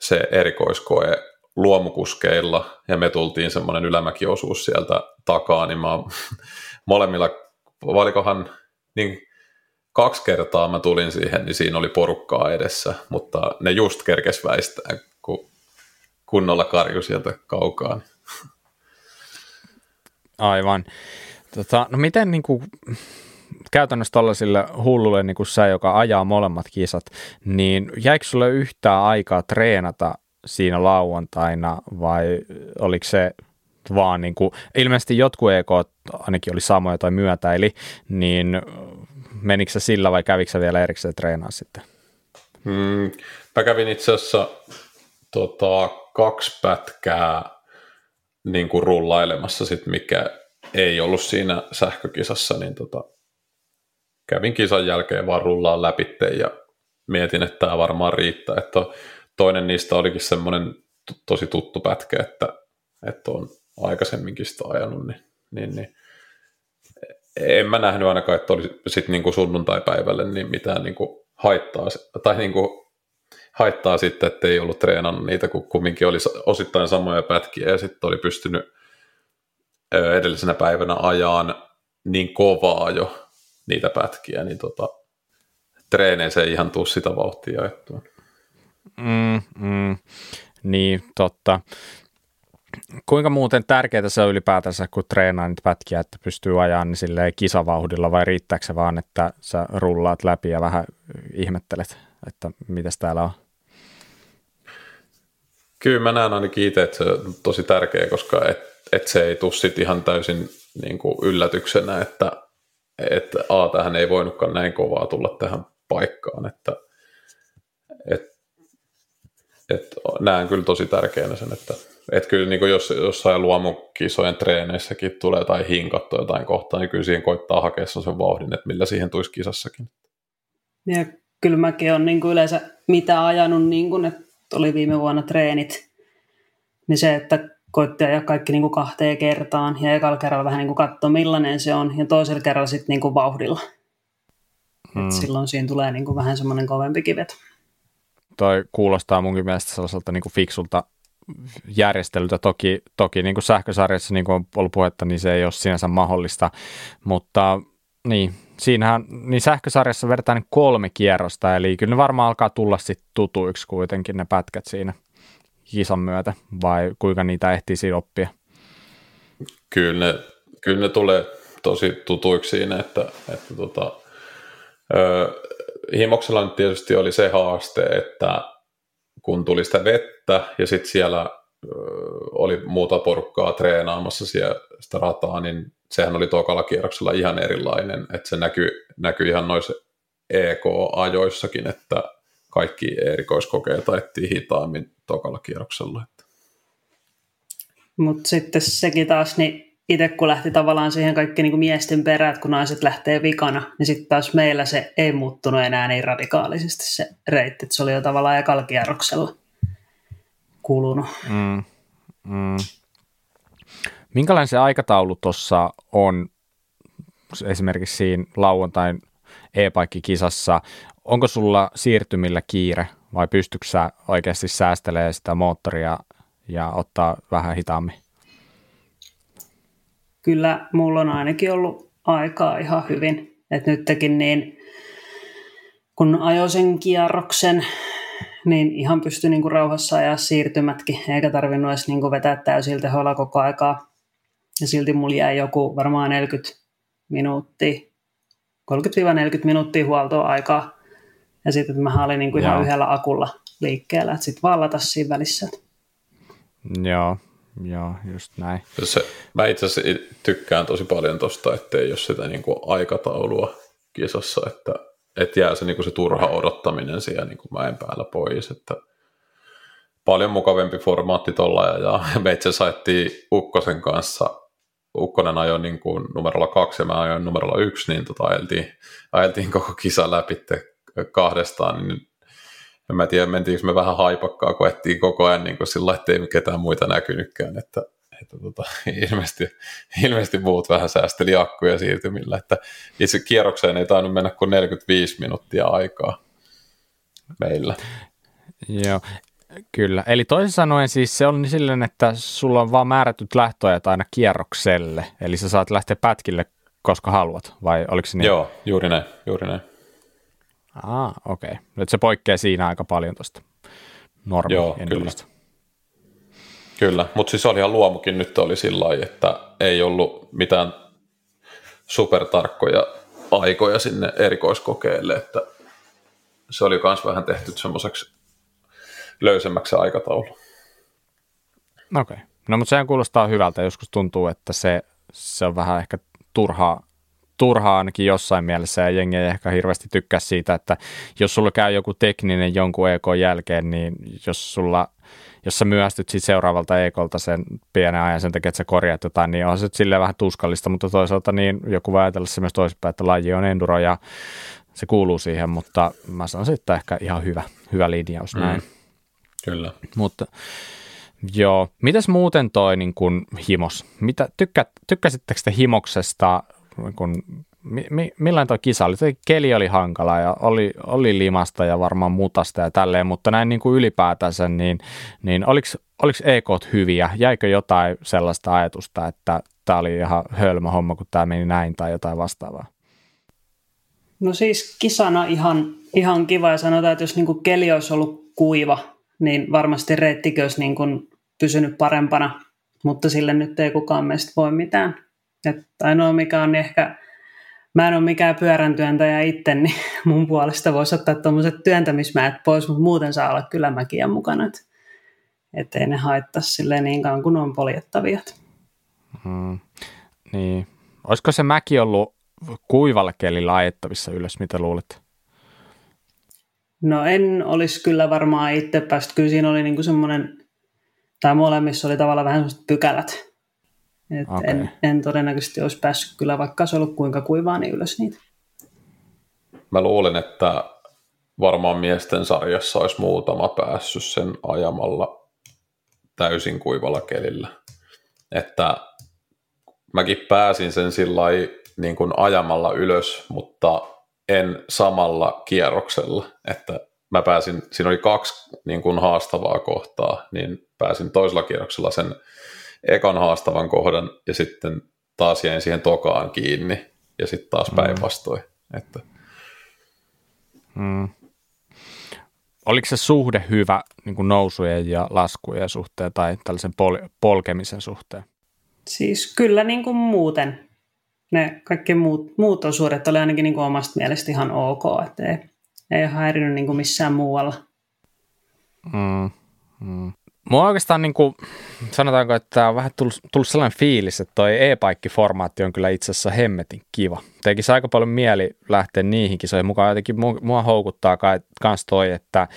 se erikoiskoe luomukuskeilla ja me tultiin semmoinen ylämäkiosuus sieltä takaa, niin mä molemmilla, valikohan niin kaksi kertaa mä tulin siihen, niin siinä oli porukkaa edessä, mutta ne just kerkes väistää, kun kunnolla karju sieltä kaukaa. Aivan. Tota, no miten niin kuin, käytännössä tällaisille hullulle niin kuin sä, joka ajaa molemmat kisat, niin jäikö sulle yhtään aikaa treenata siinä lauantaina vai oliko se vaan niin kuin, ilmeisesti jotkut EK ainakin oli samoja tai myötäili, niin menikö se sillä vai kävikö se vielä erikseen treenaa sitten? Hmm, mä kävin itse asiassa tota, kaksi pätkää niin kuin rullailemassa, sit, mikä ei ollut siinä sähkökisassa, niin tota, kävin kisan jälkeen vaan rullaan läpi ja mietin, että tämä varmaan riittää. Että toinen niistä olikin semmoinen tosi tuttu pätkä, että, että on aikaisemminkin sitä ajanut, niin, niin, niin en mä nähnyt ainakaan, että oli sitten niin sunnuntai-päivälle niin mitään niin kuin haittaa, tai niin kuin haittaa sitten, että ei ollut treenannut niitä, kun kumminkin oli osittain samoja pätkiä ja sitten oli pystynyt edellisenä päivänä ajaan niin kovaa jo, niitä pätkiä, niin tota, treeneissä ei ihan tuu sitä vauhtia ajettua. Mm, mm, niin, totta. Kuinka muuten tärkeää se on ylipäätänsä, kun treenaa niitä pätkiä, että pystyy ajaa niin silleen kisavauhdilla vai riittääkö se vaan, että sä rullaat läpi ja vähän ihmettelet, että mitäs täällä on? Kyllä mä näen ainakin itse, että se on tosi tärkeä, koska et, et se ei tule ihan täysin niin kuin yllätyksenä, että että A, tähän ei voinutkaan näin kovaa tulla tähän paikkaan, että et, et, näen kyllä tosi tärkeänä sen, että et kyllä niin jos jossain luomukisojen treeneissäkin tulee jotain hinkattua jotain kohtaa, niin kyllä siihen koittaa hakea sen vauhdin, että millä siihen tulisi kisassakin. Ja kyllä mäkin olen niin kuin yleensä mitä ajanut, niin kuin, että oli viime vuonna treenit, niin se, että koitti ajaa kaikki niin kuin kahteen kertaan ja ekalla kerralla vähän niin kuin katsoi millainen se on ja toisella kerralla sitten niin kuin vauhdilla. Hmm. Et silloin siinä tulee niin kuin vähän semmoinen kovempi kivet. Toi kuulostaa munkin mielestä sellaiselta niin kuin fiksulta järjestelyltä. Toki, toki niin kuin sähkösarjassa, niin kuin on ollut puhetta, niin se ei ole sinänsä mahdollista, mutta niin, siinähän, niin sähkösarjassa vedetään niin kolme kierrosta, eli kyllä ne varmaan alkaa tulla sitten tutuiksi kuitenkin ne pätkät siinä kisan myötä, vai kuinka niitä ehtii oppia? Kyllä ne, kyllä ne tulee tosi tutuiksi siinä, että, että tota, ö, Himoksella nyt tietysti oli se haaste, että kun tuli sitä vettä ja sitten siellä ö, oli muuta porukkaa treenaamassa siellä sitä rataa, niin sehän oli tokalla kierroksella ihan erilainen, että se näkyy, näkyy ihan noissa EK-ajoissakin, että kaikki erikoiskokeet ajettiin hitaammin tokalla kierroksella. Mutta sitten sekin taas, niin itse kun lähti tavallaan siihen kaikki niin kuin miesten perät, kun naiset lähtee vikana, niin sitten taas meillä se ei muuttunut enää niin radikaalisesti se reitti, että se oli jo tavallaan ekalla kierroksella kulunut. Mm, mm. Minkälainen se aikataulu tuossa on esimerkiksi siinä lauantain e-paikkikisassa? Onko sulla siirtymillä kiire vai pystytkö sä oikeasti säästelemään sitä moottoria ja ottaa vähän hitaammin? Kyllä mulla on ainakin ollut aikaa ihan hyvin. että nytkin niin, kun ajoin sen kierroksen, niin ihan pystyi niinku rauhassa ajaa siirtymätkin, eikä tarvinnut edes niinku vetää täysillä teholla koko aikaa. Ja silti mulla jäi joku varmaan 40 minuuttia, 30-40 minuuttia huoltoaikaa. Ja sitten mä olin niinku ihan yhdellä akulla liikkeellä, että sitten vallata siinä välissä. Joo, joo, just näin. Se, mä itse asiassa tykkään tosi paljon tosta, ettei ole sitä niinku aikataulua kisassa, että et jää se, niinku se turha odottaminen siellä niinku mäen päällä pois, että paljon mukavempi formaatti tuolla ja, ja me itse saettiin Ukkosen kanssa Ukkonen ajoi niin kuin numerolla kaksi ja mä ajoin numerolla yksi, niin tota ajeltiin, ajeltiin koko kisa läpi kahdestaan, niin en mä tiedä, mentiinkö me vähän haipakkaa, kun ettiin koko ajan niin kuin sillä ettei ketään muita näkynytkään, että, että tota, ilmeisesti, ilmeisesti muut vähän säästeli akkuja siirtymillä, että itse kierrokseen ei tainnut mennä kuin 45 minuuttia aikaa meillä. Joo, Kyllä, eli toisin sanoen siis se on niin silleen, että sulla on vaan määrätyt lähtöajat aina kierrokselle, eli sä saat lähteä pätkille koska haluat, vai oliko se niin? Joo, juuri näin, juuri näin. Ah, okei. Okay. Nyt se poikkeaa siinä aika paljon tuosta normi Joo, kyllä. Kyllä, mutta siis olihan luomukin nyt oli sillä lailla, että ei ollut mitään supertarkkoja aikoja sinne erikoiskokeelle, että se oli myös vähän tehty semmoiseksi löysemmäksi aikataulu. Okei. Okay. No mutta sehän kuulostaa hyvältä. Joskus tuntuu, että se, se on vähän ehkä turhaa, turhaa ainakin jossain mielessä ja jengi ei ehkä hirveästi tykkää siitä, että jos sulla käy joku tekninen jonkun EK jälkeen, niin jos sulla jos sä myöhästyt sit seuraavalta EKlta sen pienen ajan sen takia, että sä korjaat jotain, niin on se silleen vähän tuskallista, mutta toisaalta niin joku voi ajatella se myös toisinpäin, että laji on enduro ja se kuuluu siihen, mutta mä sanoisin, että ehkä ihan hyvä, hyvä linjaus mm. näin. Kyllä. Mutta joo, mitäs muuten toi niin kun, himos? Mitä, tykkä, tykkäsittekö te himoksesta, kun, mi, mi, millainen toi kisa oli? Toi keli oli hankala ja oli, oli limasta ja varmaan mutasta ja tälleen, mutta näin niin kuin ylipäätänsä, niin, niin oliko, EK hyviä? Jäikö jotain sellaista ajatusta, että tämä oli ihan hölmö homma, kun tämä meni näin tai jotain vastaavaa? No siis kisana ihan, ihan kiva ja sanotaan, että jos niin kuin keli olisi ollut kuiva, niin varmasti reittikin olisi niin kuin pysynyt parempana, mutta sille nyt ei kukaan meistä voi mitään. Että ainoa mikä on niin ehkä, mä en ole mikään pyöräntyöntäjä itse, niin mun puolesta voisi ottaa tuommoiset työntämismäät pois, mutta muuten saa olla kyllä mäkiä mukana, että ettei ne haittaa sille niin kauan kuin on poljettavia. Hmm. Niin. Olisiko se mäki ollut kuivalla kelillä ajettavissa ylös, mitä luulet? No en olisi kyllä varmaan itse päästä. Kyllä siinä oli niinku semmoinen, tai molemmissa oli tavallaan vähän semmoiset pykälät. Et okay. en, en todennäköisesti olisi päässyt kyllä, vaikka se ollut kuinka kuivaa, niin ylös niitä. Mä luulen, että varmaan miesten sarjassa olisi muutama päässyt sen ajamalla täysin kuivalla kelillä. Että mäkin pääsin sen sillä niin kuin ajamalla ylös, mutta en samalla kierroksella, että mä pääsin, siinä oli kaksi niin kuin haastavaa kohtaa, niin pääsin toisella kierroksella sen ekan haastavan kohdan ja sitten taas jäin siihen tokaan kiinni ja sitten taas mm. päinvastoin. Mm. Että. Mm. Oliko se suhde hyvä niin kuin nousujen ja laskujen suhteen tai tällaisen pol- polkemisen suhteen? Siis kyllä niin kuin muuten. Ne kaikki muut, muut osuudet oli ainakin niin kuin omasta mielestä ihan ok, että ei, ei häirinyt niin kuin missään muualla. Mm, mm. Mua oikeastaan niin kuin, sanotaanko, että on vähän tullut, tullut sellainen fiilis, että toi e-paikki-formaatti on kyllä itse asiassa hemmetin kiva. Tekisi aika paljon mieli lähteä niihin kisoihin mukaan. Jotenkin mua, houkuttaa myös toi, että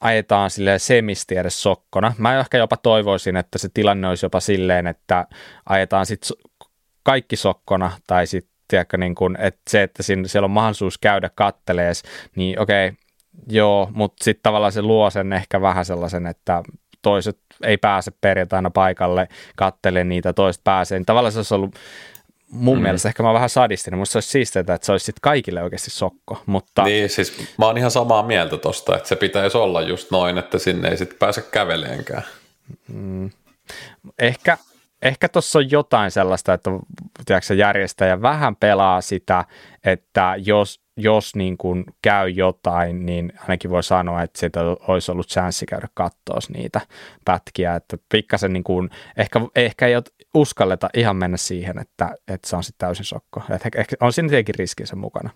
ajetaan sille semisti edes sokkona. Mä ehkä jopa toivoisin, että se tilanne olisi jopa silleen, että ajetaan sitten kaikki sokkona tai sitten niin kun, että se, että siinä, siellä on mahdollisuus käydä kattelees, niin okei, joo, mutta sitten tavallaan se luo sen ehkä vähän sellaisen, että toiset ei pääse perjantaina paikalle, kattele niitä, toiset pääsee. Niin tavallaan se olisi ollut mun mm. mielestä ehkä mä oon vähän sadistinen, musta se olisi siistiä, että se olisi sitten kaikille oikeasti sokko. Mutta... Niin, siis mä oon ihan samaa mieltä tosta, että se pitäisi olla just noin, että sinne ei sitten pääse käveleenkään. Mm. Ehkä, ehkä tuossa on jotain sellaista, että tiedätkö, järjestäjä vähän pelaa sitä, että jos, jos niin kuin käy jotain, niin ainakin voi sanoa, että siitä olisi ollut chanssi käydä katsoa niitä pätkiä, että pikkasen niin kuin, ehkä, ehkä ei uskalleta ihan mennä siihen, että, että se on sitten täysin sokko. Että ehkä on siinä tietenkin riskinsä mukana.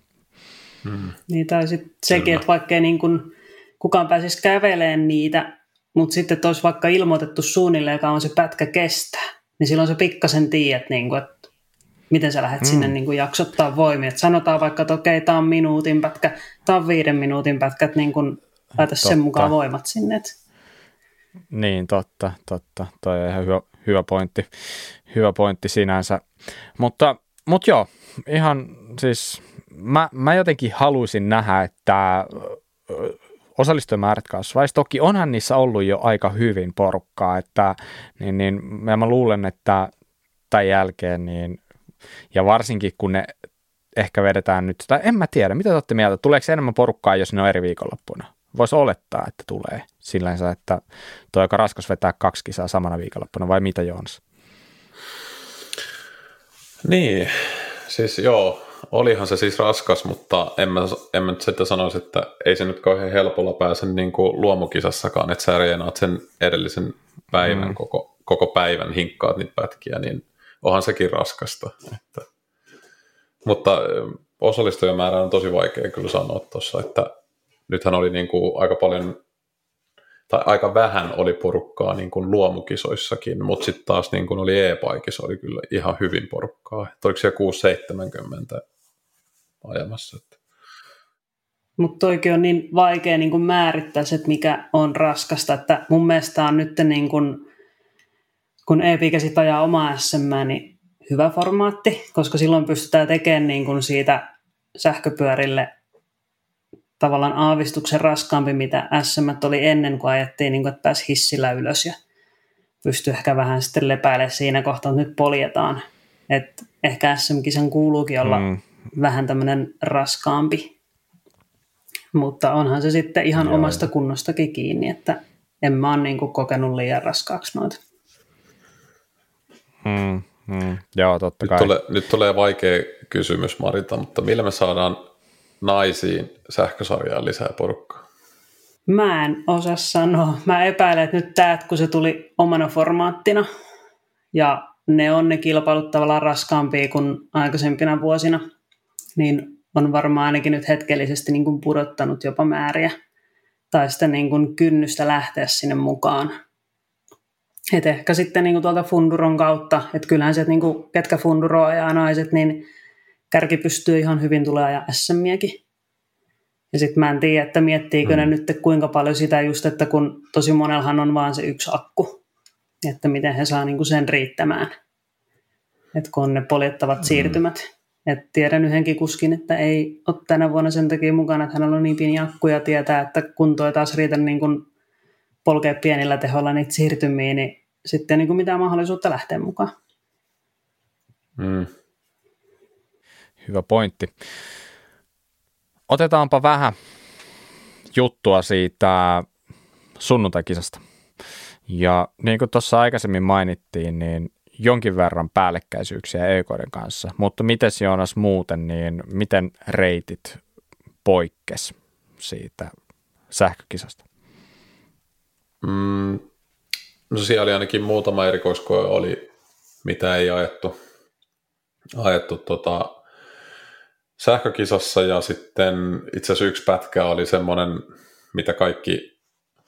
Hmm. Niin, tai sitten sekin, että vaikka ei niin kuin kukaan pääsisi käveleen niitä, mutta sitten että olisi vaikka ilmoitettu suunnilleen, joka on se pätkä kestää, niin silloin se pikkasen tiedät, niin kuin, että miten sä lähdet mm. sinne niin kuin jaksottaa voimia. Et sanotaan vaikka, että okei, tämä on minuutin pätkä, tämä on viiden minuutin pätkä, että niin kuin laita sen mukaan voimat sinne. Niin, totta, totta. Toi on ihan hyvä, hyvä pointti, hyvä pointti sinänsä. Mutta, mutta joo, ihan siis mä, mä jotenkin haluaisin nähdä, että osallistujamäärät kasvaisi. Toki onhan niissä ollut jo aika hyvin porukkaa, että niin, niin, mä luulen, että tämän jälkeen niin ja varsinkin kun ne ehkä vedetään nyt, tai en mä tiedä, mitä te olette mieltä, tuleeko enemmän porukkaa, jos ne on eri viikonloppuna? Voisi olettaa, että tulee sillänsä, että tuo aika raskas vetää kaksi kisaa samana viikonloppuna, vai mitä Joons? Niin, siis joo, olihan se siis raskas, mutta en mä, en mä nyt sitä sanoisi, että ei se nyt kauhean helpolla pääse niin kuin luomukisassakaan, että sä reenaat sen edellisen päivän, mm. koko, koko päivän hinkkaat niitä pätkiä, niin onhan sekin raskasta. Että, mutta osallistujamäärä on tosi vaikea kyllä sanoa tuossa, että nythän oli niin kuin aika paljon tai aika vähän oli porukkaa niin kuin luomukisoissakin, mutta sitten taas niin kuin oli e-paikissa oli kyllä ihan hyvin porukkaa. Että oliko siellä 6-70 ajamassa? Että. Mutta toikin on niin vaikea niin kuin määrittää että mikä on raskasta, että mun mielestä on nyt niin kuin kun e-pika sitten ajaa omaa SM, niin hyvä formaatti, koska silloin pystytään tekemään niin kuin siitä sähköpyörille tavallaan aavistuksen raskaampi, mitä SM oli ennen, kun ajettiin, niin kuin, että pääsi hissillä ylös ja pystyi ehkä vähän sitten lepäilemään siinä kohtaa, että nyt poljetaan. Et ehkä SM-kisan kuuluukin olla mm. vähän tämmöinen raskaampi, mutta onhan se sitten ihan Joo. omasta kunnostakin kiinni, että en mä ole niin kuin kokenut liian raskaaksi noita. Mm, mm, joo, totta nyt kai. Tulee, nyt tulee vaikea kysymys Marita, mutta millä me saadaan naisiin sähkösarjaan lisää porukkaa? Mä en osaa sanoa. Mä epäilen, että nyt tämä, kun se tuli omana formaattina, ja ne on ne kilpailut tavallaan raskaampia kuin aikaisempina vuosina, niin on varmaan ainakin nyt hetkellisesti niin kuin pudottanut jopa määriä tai sitä niin kuin kynnystä lähteä sinne mukaan. Et ehkä sitten niin kuin tuolta Funduron kautta, että kyllähän se, että niin kuin, ketkä Funduroa ja naiset, niin kärki pystyy ihan hyvin tulee ajaa SMiäkin. Ja sitten mä en tiedä, että miettiikö mm. ne nyt kuinka paljon sitä just, että kun tosi monellahan on vaan se yksi akku, että miten he saa niin kuin sen riittämään. Että kun on ne poljettavat mm. siirtymät. Et tiedän yhdenkin kuskin, että ei ole tänä vuonna sen takia mukana, että hänellä on niin pieni akku ja tietää, että kunto ei taas riitä niin kuin polkea pienillä teholla niitä siirtymiä, niin sitten niin kuin mitään mahdollisuutta lähteä mukaan. Mm. Hyvä pointti. Otetaanpa vähän juttua siitä sunnuntaikisasta. Ja niin kuin tuossa aikaisemmin mainittiin, niin jonkin verran päällekkäisyyksiä EKden kanssa. Mutta miten Joonas muuten, niin miten reitit poikkes siitä sähkökisasta? Mm, no siellä oli ainakin muutama erikoiskoe oli, mitä ei ajettu, ajettu tota, sähkökisassa ja sitten itse asiassa yksi pätkä oli semmoinen, mitä kaikki,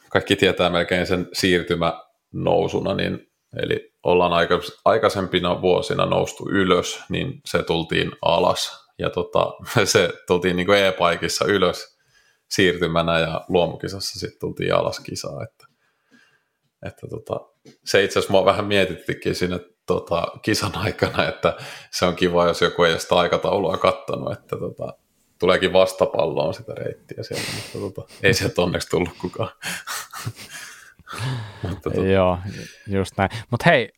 kaikki tietää melkein sen siirtymä nousuna, niin, eli ollaan aikaisempina vuosina noustu ylös, niin se tultiin alas. Ja tota, se tultiin niin kuin e-paikissa ylös siirtymänä ja luomukisassa sitten tultiin alas kisaa, että, että tota, se itse asiassa mua vähän mietittikin siinä tota, kisan aikana, että se on kiva, jos joku ei ole sitä aikataulua kattanut, että tota, tuleekin vastapalloon sitä reittiä siellä, mutta tota, ei sieltä onneksi tullut kukaan. mutta, tota. Joo, just näin. Mutta hei,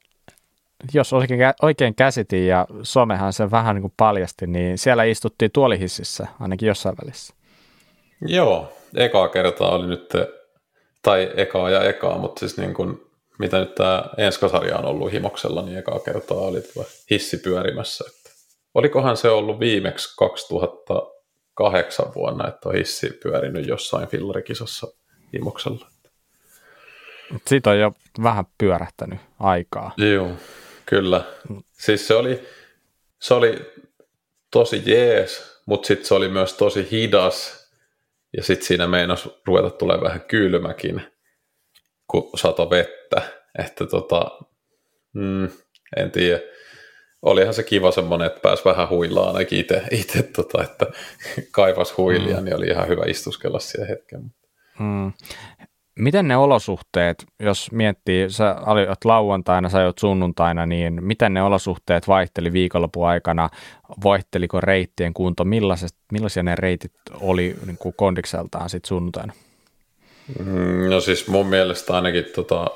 jos oikein, oikein käsitin ja somehan sen vähän niin kuin paljasti, niin siellä istuttiin tuolihississä ainakin jossain välissä. Joo, ekaa kertaa oli nyt, tai ekaa ja ekaa, mutta siis niin kuin, mitä nyt tämä Enskasarja on ollut himoksella, niin ekaa kertaa oli tuo hissi pyörimässä. Että olikohan se ollut viimeksi 2008 vuonna, että on hissi pyörinyt jossain fillarikisassa himoksella. Siitä on jo vähän pyörähtänyt aikaa. Joo, Kyllä. Siis se oli, se oli tosi jees, mutta sitten se oli myös tosi hidas. Ja sitten siinä meinasi ruveta tulee vähän kylmäkin, kun sato vettä. Että tota, mm, en tiedä. Olihan se kiva semmoinen, että pääsi vähän huillaan ainakin itse, tota, että kaivas huilia, mm. niin oli ihan hyvä istuskella siihen hetken. Mm. Miten ne olosuhteet, jos miettii, sä olit lauantaina, sä olet sunnuntaina, niin miten ne olosuhteet vaihteli viikonlopun aikana? Vaihteliko reittien kunto? Millaisia ne reitit oli niin kuin kondikseltaan sitten sunnuntaina? Mm, no siis mun mielestä ainakin tota,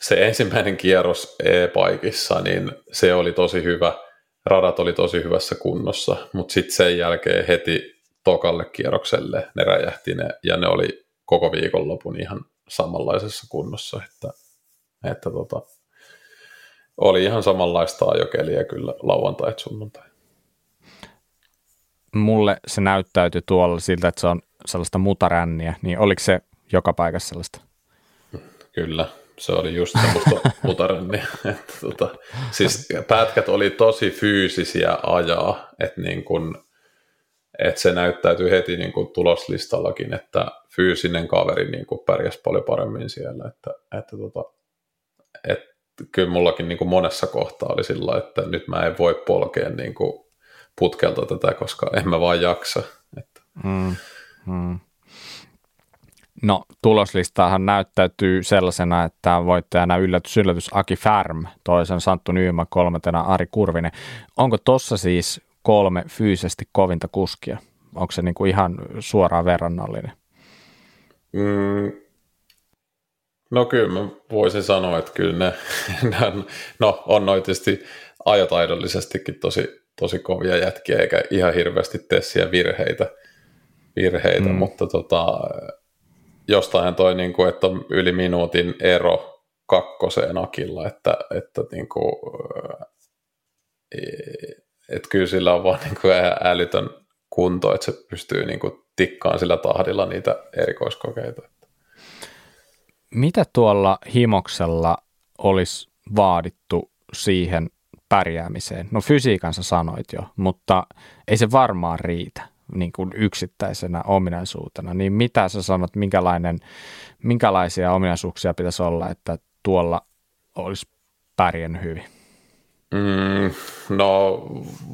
se ensimmäinen kierros e-paikissa, niin se oli tosi hyvä. Radat oli tosi hyvässä kunnossa, mutta sitten sen jälkeen heti tokalle kierrokselle ne räjähti ne, ja ne oli koko viikonlopun ihan samanlaisessa kunnossa, että, että tota, oli ihan samanlaista ajokeliä kyllä lauantai että sunnuntai. Mulle se näyttäytyi tuolla siltä, että se on sellaista mutaränniä, niin oliko se joka paikassa sellaista? Kyllä, se oli just semmoista mutaränniä. että tota, siis pätkät oli tosi fyysisiä ajaa, että niin kun, että se näyttäytyy heti niin kuin tuloslistallakin, että fyysinen kaveri niin kuin pärjäsi paljon paremmin siellä, että, että, tota, että kyllä mullakin niin kuin monessa kohtaa oli sillä että nyt mä en voi polkea niin kuin putkelta tätä, koska en mä vaan jaksa. Että. Mm, mm. No tuloslistaahan näyttäytyy sellaisena, että voittajana yllätys, yllätys Aki Färm, toisen Santtu Nyymä, kolmantena Ari Kurvinen. Onko tossa siis kolme fyysisesti kovinta kuskia? Onko se niin kuin ihan suoraan verrannollinen? Mm, no kyllä mä voisin sanoa, että kyllä ne, ne on, no on tietysti ajataidollisestikin tosi, tosi kovia jätkiä, eikä ihan hirveästi tee virheitä, virheitä mm. mutta tota, jostain toi, niin kuin, että on yli minuutin ero kakkoseen Akilla, että, että niin kuin, että kyllä sillä on vaan niin kuin älytön kunto, että se pystyy niin kuin tikkaan sillä tahdilla niitä erikoiskokeita. Mitä tuolla himoksella olisi vaadittu siihen pärjäämiseen? No fysiikansa sanoit jo, mutta ei se varmaan riitä niin kuin yksittäisenä ominaisuutena. Niin mitä sä sanot, minkälainen, minkälaisia ominaisuuksia pitäisi olla, että tuolla olisi pärjännyt hyvin? Mm, no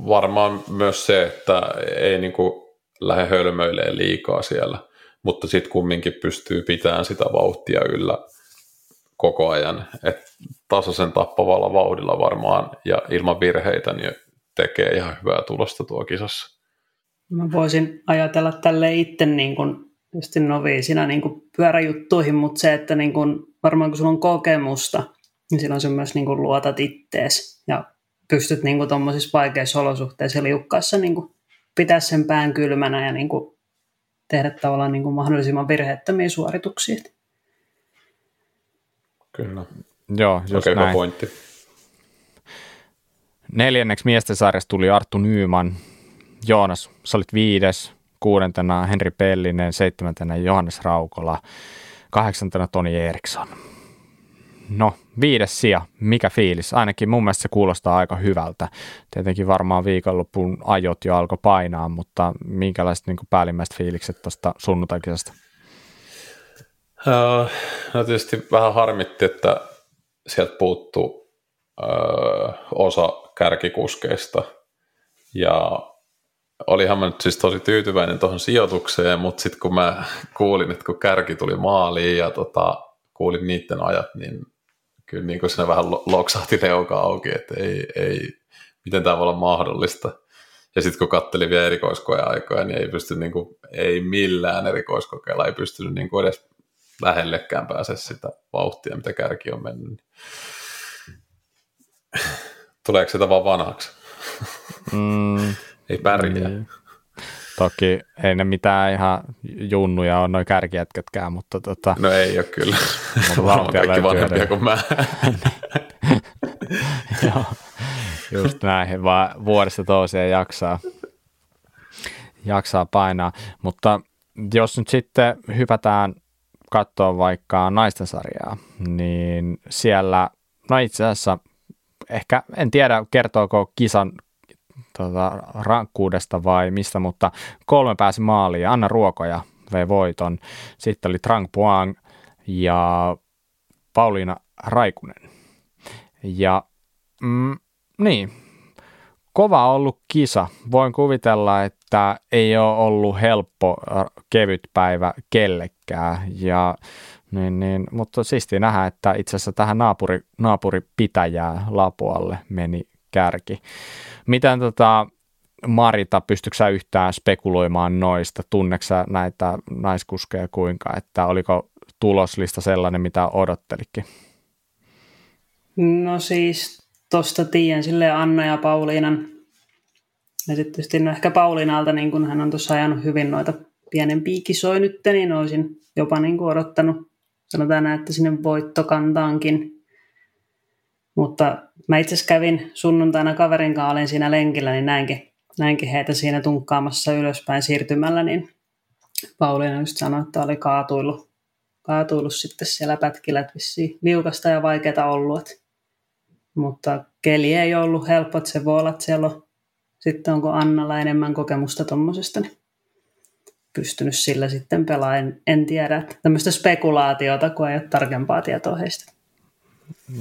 varmaan myös se, että ei niin kuin lähde hölmöilee liikaa siellä, mutta sitten kumminkin pystyy pitämään sitä vauhtia yllä koko ajan, että tasaisen tappavalla vauhdilla varmaan ja ilman virheitä niin tekee ihan hyvää tulosta tuo kisassa. Mä voisin ajatella tälle itse niin kuin, just noviisina niin pyöräjuttuihin, mutta se, että niin kuin, varmaan kun sulla on kokemusta niin silloin sä myös niin kuin luotat ittees ja pystyt niin tuommoisissa vaikeissa olosuhteissa ja liukkaassa niin kuin pitää sen pään kylmänä ja niin kuin tehdä tavallaan niin kuin mahdollisimman virheettömiä suorituksia. Kyllä. Joo, just okay, näin. pointti. Neljänneksi miesten sarjassa tuli Arttu Nyyman. Joonas, sä olit viides. Kuudentena Henri Pellinen, seitsemäntenä Johannes Raukola, kahdeksantena Toni Eriksson. No, viides sija, mikä fiilis? Ainakin mun mielestä se kuulostaa aika hyvältä. Tietenkin varmaan viikonloppuun ajot jo alkoi painaa, mutta minkälaiset niin päällimmäiset fiilikset tuosta sunnuntaikisesta? Uh, no tietysti vähän harmitti, että sieltä puuttuu uh, osa kärkikuskeista. Ja olihan mä nyt siis tosi tyytyväinen tuohon sijoitukseen, mutta sitten kun mä kuulin, että kun kärki tuli maaliin ja tota, kuulin niiden ajat, niin kyllä niin kuin siinä vähän loksahti leuka auki, että ei, ei, miten tämä voi olla mahdollista. Ja sitten kun katselin vielä erikoiskoeaikoja, niin ei pysty niin kuin, ei millään erikoiskokeilla ei pystynyt niin kuin edes lähellekään pääse sitä vauhtia, mitä kärki on mennyt. Tuleeko sitä vaan vanhaksi? Mm, ei pärjää. Niin. Toki ei ne mitään ihan junnuja on noin kärkijätkätkään, mutta tota... No ei ole kyllä. Mutta Varmaan kaikki vanhempia kuin mä. Joo, just näin, vaan vuodesta toiseen jaksaa, jaksaa painaa. Mutta jos nyt sitten hypätään katsoa vaikka naisten sarjaa, niin siellä, no itse asiassa ehkä, en tiedä kertooko kisan tota, rankkuudesta vai mistä, mutta kolme pääsi maaliin. Anna Ruokoja vei voiton. Sitten oli Trang Puang ja Pauliina Raikunen. Ja mm, niin, kova ollut kisa. Voin kuvitella, että ei ole ollut helppo kevyt päivä kellekään. Ja, niin, niin, mutta siisti nähdä, että itse asiassa tähän naapuri, naapuripitäjää Lapualle meni kärki. Miten tota, Marita, pystytkö yhtään spekuloimaan noista? Tunneksä näitä naiskuskeja kuinka, että oliko tuloslista sellainen, mitä odottelikin? No siis tuosta tiedän sille Anna ja Pauliinan. Ja sitten tietysti no ehkä Pauliinalta, niin kun hän on tuossa ajanut hyvin noita pienempiä kisoja nyt, niin olisin jopa niin kuin odottanut, sanotaan näin, että sinne voittokantaankin. Mutta mä itse kävin sunnuntaina kaverin kanssa, olin siinä lenkillä, niin näinkin, näinkin heitä siinä tunkkaamassa ylöspäin siirtymällä, niin Pauliina just sanoi, että oli kaatuillut, kaatuillut sitten siellä pätkillä, että vissiin liukasta ja vaikeaa ollut. Mutta keli ei ollut helppo, että se voi olla, että siellä on, sitten onko Annalla enemmän kokemusta tuommoisesta, niin pystynyt sillä sitten pelaamaan. En, en tiedä, tämmöistä spekulaatiota, kun ei ole tarkempaa tietoa heistä.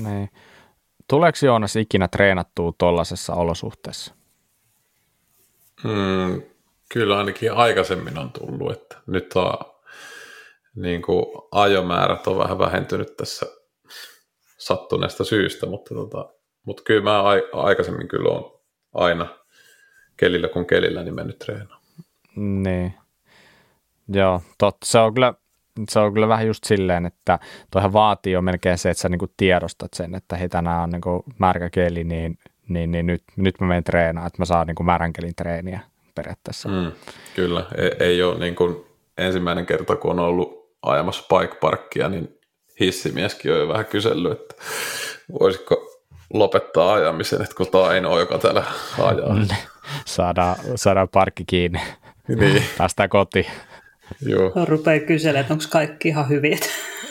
Niin. Tuleeko Joonas ikinä treenattua tuollaisessa olosuhteessa? Mm, kyllä ainakin aikaisemmin on tullut, että nyt on niin kuin ajomäärät on vähän vähentynyt tässä sattuneesta syystä, mutta, tota, mutta kyllä mä aikaisemmin kyllä on aina kelillä kun kelillä niin mennyt treenaamaan. Niin. Joo, totta. Se on kyllä se on kyllä vähän just silleen, että toihan vaatii jo melkein se, että sä niinku tiedostat sen, että hei tänään on niinku märkä keli, niin, niin, niin nyt, nyt mä menen treenaamaan, että mä saan niinku märän kelin treeniä periaatteessa. Mm, kyllä, ei, ei ole niin kuin ensimmäinen kerta, kun on ollut ajamassa bike parkkia, niin hissimieskin on jo vähän kysellyt, että voisiko lopettaa ajamisen, että kun tämä ainoa, joka täällä ajaa. saadaan, saadaan parkki kiinni. Niin. Päästään kotiin. Joo. Rupeaa kyselemään, että onko kaikki ihan hyviä.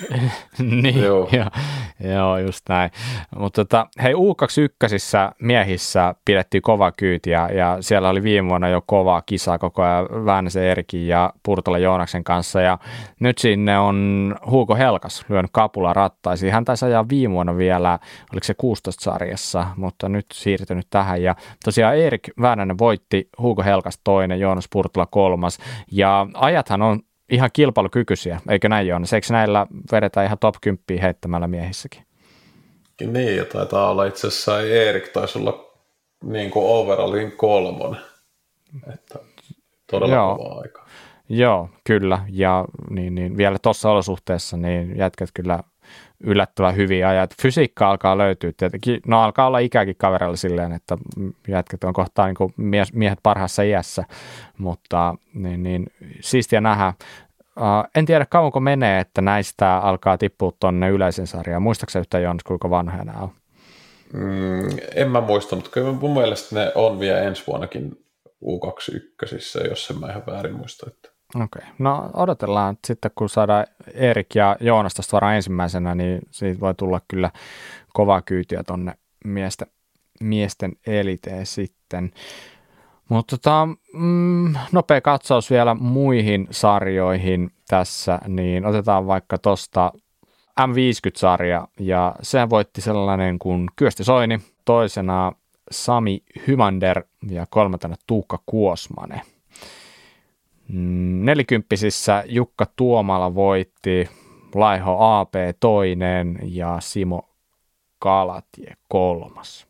niin, joo. Jo, joo, just näin. Mutta tota, hei, U21 miehissä pidettiin kova kyyti ja, ja siellä oli viime vuonna jo kova kisa koko ajan Väänäsen Erkin ja Purtola Joonaksen kanssa ja nyt sinne on Huuko Helkas lyönyt kapula rattaisiin. Hän taisi ajaa viime vuonna vielä, oliko se 16-sarjassa, mutta nyt siirtynyt tähän ja tosiaan Erik Väänänen voitti Huuko Helkas toinen, Joonas Purtola kolmas ja ajathan on ihan kilpailukykyisiä, eikö näin ole? Eikö näillä vedetä ihan top 10 heittämällä miehissäkin? Niin, ja taitaa olla itse asiassa Erik taisi olla niin kuin overallin kolmonen. Että todella Joo. kova aika. Joo, kyllä. Ja niin, niin, vielä tuossa olosuhteessa niin jätkät kyllä yllättävän hyviä ajat. Fysiikka alkaa löytyä tietenkin, no alkaa olla ikäkin kaverilla silleen, että jätket on kohtaa niin mies, miehet parhaassa iässä, mutta niin, niin siistiä nähdä. En tiedä kauanko menee, että näistä alkaa tippua tuonne yleisen sarjaan. Muistaakseni yhtä Jons, kuinka vanhoja nämä on? Mm, en mä muista, mutta kyllä mun mielestä ne on vielä ensi vuonnakin U21, jos en mä ihan väärin muista. Että. Okei, okay. no odotellaan sitten kun saadaan Erik ja Joonas varaan ensimmäisenä, niin siitä voi tulla kyllä kovaa kyytiä tonne miesten, miesten eliteen sitten. Mutta tota, mm, nopea katsaus vielä muihin sarjoihin tässä, niin otetaan vaikka tosta M50-sarja, ja sehän voitti sellainen kuin Kyösti Soini, toisena Sami Hymander ja kolmantena Tuukka Kuosmane. Mm, nelikymppisissä Jukka Tuomala voitti, Laiho AP toinen ja Simo Kalatie kolmas.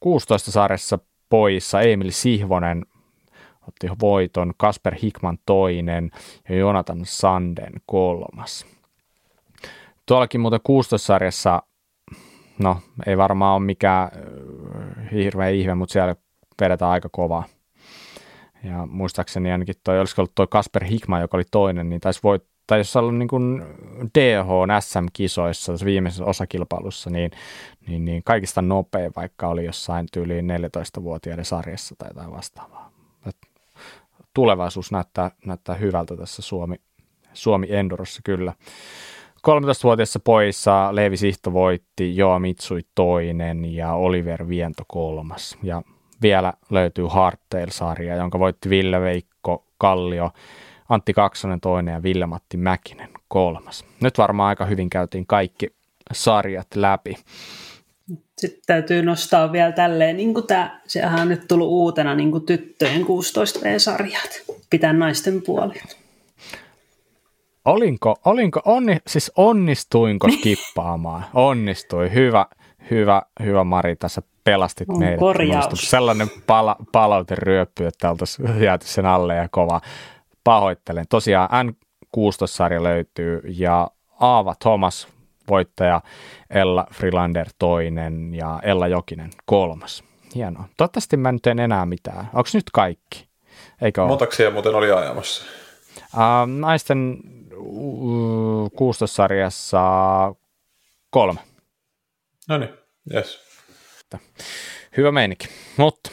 16 sarjassa poissa Emil Sihvonen otti voiton, Kasper Hikman toinen ja Jonathan Sanden kolmas. Tuollakin muuten 16-sarjassa, no ei varmaan ole mikään hirveä ihme, mutta siellä vedetään aika kovaa. Ja muistaakseni ainakin toi, olisiko ollut toi Kasper Hikma, joka oli toinen, niin taisi voit, tai jos ollut niin kuin DH SM-kisoissa viimeisessä osakilpailussa, niin, niin, niin kaikista nopein, vaikka oli jossain tyyliin 14-vuotiaiden sarjassa tai jotain vastaavaa. Et tulevaisuus näyttää, näyttää hyvältä tässä Suomi, Suomi Endorossa kyllä. 13-vuotiaassa poissa Leevi Sihto voitti, Joa Mitsui toinen ja Oliver Viento kolmas. Ja vielä löytyy Hardtail-sarja, jonka voitti Ville Veikko Kallio, Antti Kaksonen toinen ja Ville-Matti Mäkinen kolmas. Nyt varmaan aika hyvin käytiin kaikki sarjat läpi. Sitten täytyy nostaa vielä tälleen, niin kuin tämä, sehän on nyt tullut uutena niin kuin tyttöjen 16V-sarjat. Pitää naisten puolet. Olinko, olinko onni, siis onnistuinko skippaamaan? Onnistui, hyvä, hyvä, hyvä Mari, tässä pelastit on meidät. Korjaus. Sellainen pala, palauteryöppy, että oltaisiin jääty sen alle ja kova. Pahoittelen. Tosiaan N16-sarja löytyy ja Aava Thomas voittaja, Ella Frilander toinen ja Ella Jokinen kolmas. Hienoa. Toivottavasti mä nyt en enää mitään. Onko nyt kaikki? Eikö Montaksia muuten oli ajamassa? Uh, naisten 16-sarjassa kolme. No niin, yes. Hyvä meininki. Mutta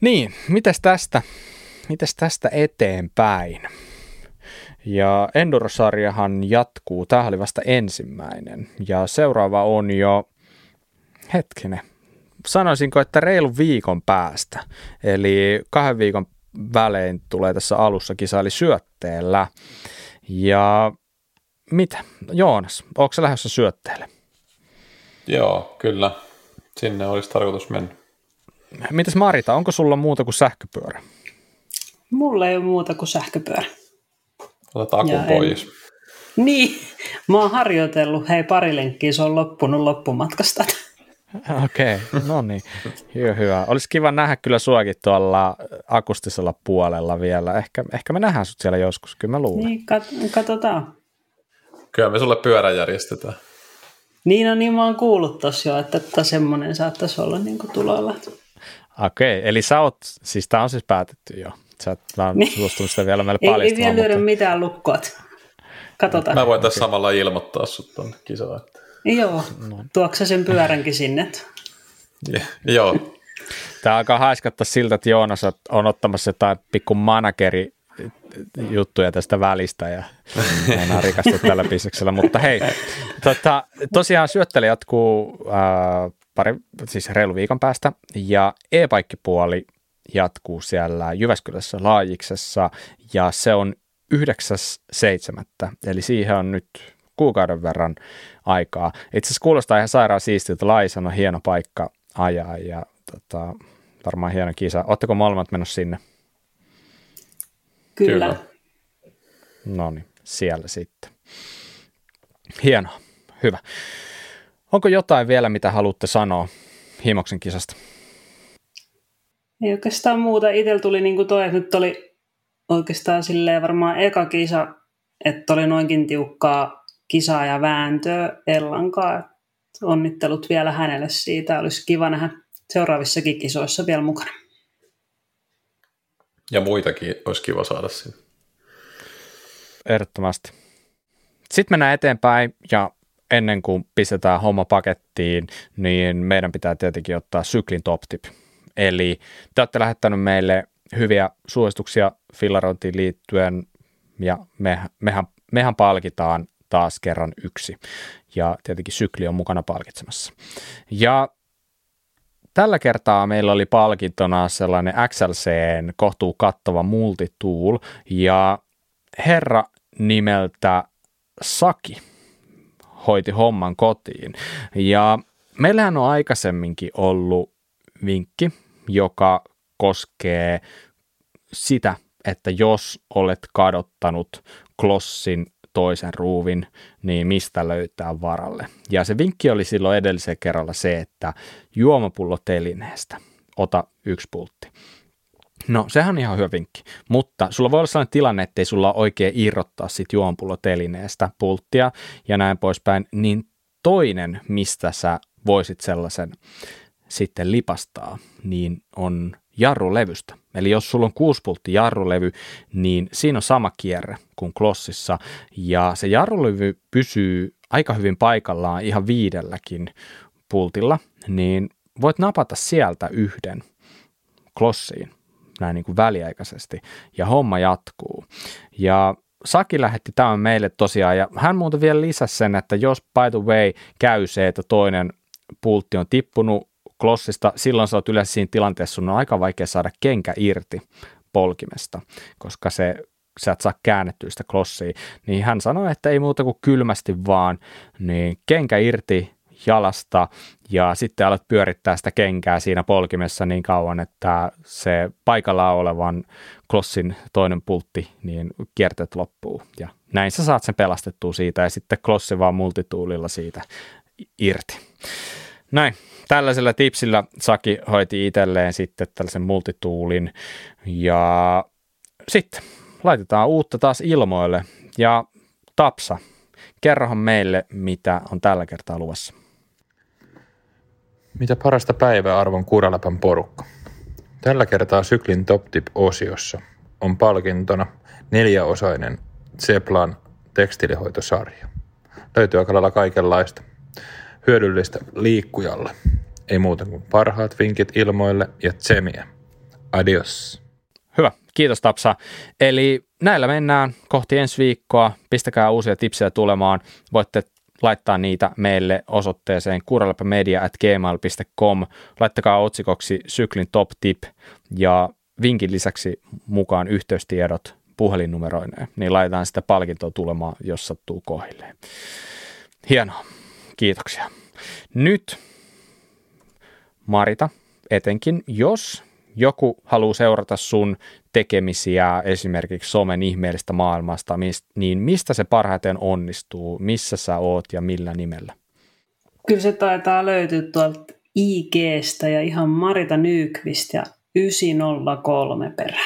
niin, mitäs tästä, mitäs tästä eteenpäin? Ja Endurosarjahan jatkuu, tämä oli vasta ensimmäinen. Ja seuraava on jo, hetkinen, sanoisinko, että reilu viikon päästä. Eli kahden viikon välein tulee tässä alussa kisaili syötteellä. Ja mitä? Joonas, onko se lähdössä syötteelle? Joo, kyllä. Sinne olisi tarkoitus mennä. Mitäs Marita, onko sulla muuta kuin sähköpyörä? Mulla ei ole muuta kuin sähköpyörä. Otetaan akun pois. En... Niin, mä oon harjoitellut, hei pari lenkkiä, se on loppunut loppumatkasta. Okei, okay, no niin, hyvä, hyvä. Olisi kiva nähdä kyllä suakin tuolla akustisella puolella vielä. Ehkä, ehkä me nähdään sut siellä joskus, kyllä mä luulen. Niin, kat- katsotaan. Kyllä me sulle pyörä järjestetään. Niin, no niin mä oon kuullut tossa jo, että, että semmoinen saattaisi olla niin kuin tulolla. Okei, okay, eli sä oot, siis tää on siis päätetty jo. Sä et vaan niin. suostunut sitä vielä meille paljastamaan. Ei, ei vielä lyödä mutta... mitään lukkoat. Katsotaan. Mä voin tässä okay. samalla ilmoittaa sut tonne kisaan. Joo, no. tuoksa sen pyöränkin sinne. Joo. Tämä alkaa haiskattaa siltä, että Joonas on ottamassa jotain pikku manageri juttuja tästä välistä ja enää rikastu tällä bisneksellä, mutta hei, tota, tosiaan syöttely jatkuu ää, pari, siis reilu viikon päästä ja e-paikkipuoli jatkuu siellä Jyväskylässä Laajiksessa ja se on 9.7. Eli siihen on nyt kuukauden verran aikaa. Itse asiassa kuulostaa ihan sairaan siistiltä. Laisan on hieno paikka ajaa ja tota, varmaan hieno kisa. Oletteko molemmat menossa sinne? Kyllä. Kyllä. No niin, siellä sitten. Hienoa, hyvä. Onko jotain vielä, mitä haluatte sanoa Himoksen kisasta? Ei oikeastaan muuta. Itsellä tuli niin kuin toi, että nyt oli oikeastaan silleen varmaan eka kisa että oli noinkin tiukkaa kisaa ja vääntöä Ellankaa. Onnittelut vielä hänelle siitä. Olisi kiva nähdä seuraavissakin kisoissa vielä mukana. Ja muitakin olisi kiva saada sinne. Ehdottomasti. Sitten mennään eteenpäin ja ennen kuin pistetään homma pakettiin, niin meidän pitää tietenkin ottaa syklin top tip. Eli te olette lähettänyt meille hyviä suosituksia fillarointiin liittyen ja me, mehän, mehän palkitaan taas kerran yksi ja tietenkin sykli on mukana palkitsemassa. Ja tällä kertaa meillä oli palkintona sellainen XLCn kohtuu kattava multitool ja herra nimeltä Saki hoiti homman kotiin. Ja meillähän on aikaisemminkin ollut vinkki, joka koskee sitä, että jos olet kadottanut klossin toisen ruuvin, niin mistä löytää varalle. Ja se vinkki oli silloin edellisen kerralla se, että juomapullo telineestä, ota yksi pultti. No, sehän on ihan hyvä vinkki, mutta sulla voi olla sellainen tilanne, ettei sulla oikein irrottaa sit juomapullotelineestä pulttia ja näin poispäin, niin toinen, mistä sä voisit sellaisen sitten lipastaa, niin on jarrulevystä. Eli jos sulla on kuuspultti jarrulevy, niin siinä on sama kierre kuin klossissa, ja se jarrulevy pysyy aika hyvin paikallaan ihan viidelläkin pultilla, niin voit napata sieltä yhden klossiin näin niin kuin väliaikaisesti, ja homma jatkuu. Ja Saki lähetti tämän meille tosiaan, ja hän muuten vielä lisäsi sen, että jos by the way käy se, että toinen pultti on tippunut klossista, silloin sä oot yleensä siinä tilanteessa, sun on aika vaikea saada kenkä irti polkimesta, koska se sä et saa käännettyä sitä klossia, niin hän sanoi, että ei muuta kuin kylmästi vaan, niin kenkä irti jalasta ja sitten alat pyörittää sitä kenkää siinä polkimessa niin kauan, että se paikallaan olevan klossin toinen pultti, niin kiertet loppuu. Ja näin sä saat sen pelastettua siitä ja sitten klossi vaan multituulilla siitä irti. Näin, tällaisella tipsillä Saki hoiti itselleen sitten tällaisen multituulin ja sitten laitetaan uutta taas ilmoille ja Tapsa, kerrohan meille, mitä on tällä kertaa luvassa. Mitä parasta päivää arvon Kuraläpän porukka. Tällä kertaa Syklin Top Tip-osiossa on palkintona neljäosainen Zeplan tekstilihoitosarja. Löytyy aika lailla kaikenlaista hyödyllistä liikkujalle. Ei muuta kuin parhaat vinkit ilmoille ja tsemiä. Adios. Hyvä, kiitos Tapsa. Eli näillä mennään kohti ensi viikkoa. Pistäkää uusia tipsejä tulemaan. Voitte laittaa niitä meille osoitteeseen kuralapamedia.gmail.com. Laittakaa otsikoksi syklin top tip ja vinkin lisäksi mukaan yhteystiedot puhelinnumeroineen, niin laitetaan sitä palkintoa tulemaan, jos sattuu kohdilleen. Hienoa. Kiitoksia. Nyt Marita, etenkin jos joku haluaa seurata sun tekemisiä esimerkiksi somen ihmeellistä maailmasta, niin mistä se parhaiten onnistuu, missä sä oot ja millä nimellä? Kyllä se taitaa löytyä tuolta IGstä ja ihan Marita Nykvist ja 903 perä.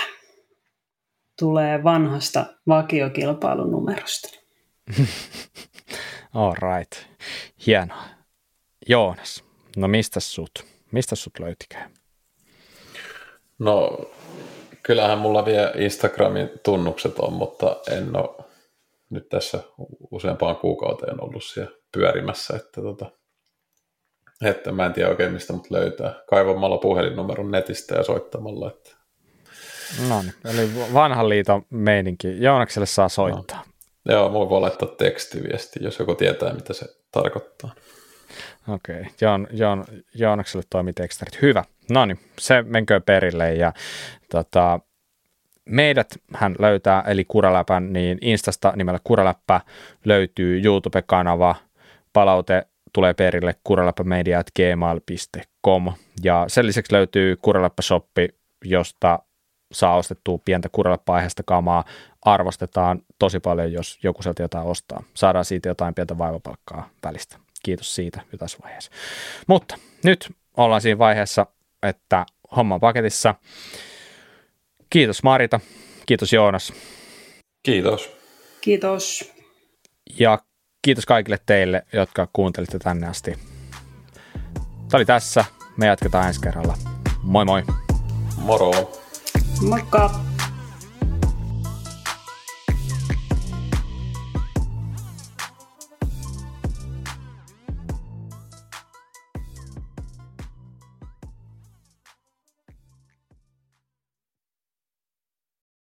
Tulee vanhasta vakiokilpailunumerosta. All right. Hienoa. Joonas, no mistä sut? Mistä sut löytikään? No, kyllähän mulla vielä Instagramin tunnukset on, mutta en ole nyt tässä useampaan kuukauteen ollut siellä pyörimässä, että, tota, että mä en tiedä oikein mistä mut löytää. Kaivamalla puhelinnumeron netistä ja soittamalla. Että. No niin, eli vanhan liiton meininki. Joonakselle saa soittaa. No. Joo, voi voi laittaa tekstiviesti, jos joku tietää, mitä se tarkoittaa. Okei, okay. Joon, Joon, Joonakselle toimii tekstarit. Hyvä. No niin, se menkö perille ja tota, meidät hän löytää, eli Kuraläpän, niin Instasta nimellä Kuraläppä löytyy YouTube-kanava, palaute tulee perille kuraläppämedia.gmail.com ja sen lisäksi löytyy Kuraläppä-shoppi, josta saa ostettua pientä kuraläppäaiheesta kamaa. Arvostetaan tosi paljon, jos joku sieltä jotain ostaa. Saadaan siitä jotain pientä vaivapalkkaa välistä. Kiitos siitä jo tässä vaiheessa. Mutta nyt ollaan siinä vaiheessa, että homma on paketissa. Kiitos Marita, kiitos Joonas. Kiitos. Kiitos. Ja kiitos kaikille teille, jotka kuuntelitte tänne asti. Tämä oli tässä. Me jatketaan ensi kerralla. Moi moi. Moro. Moikka!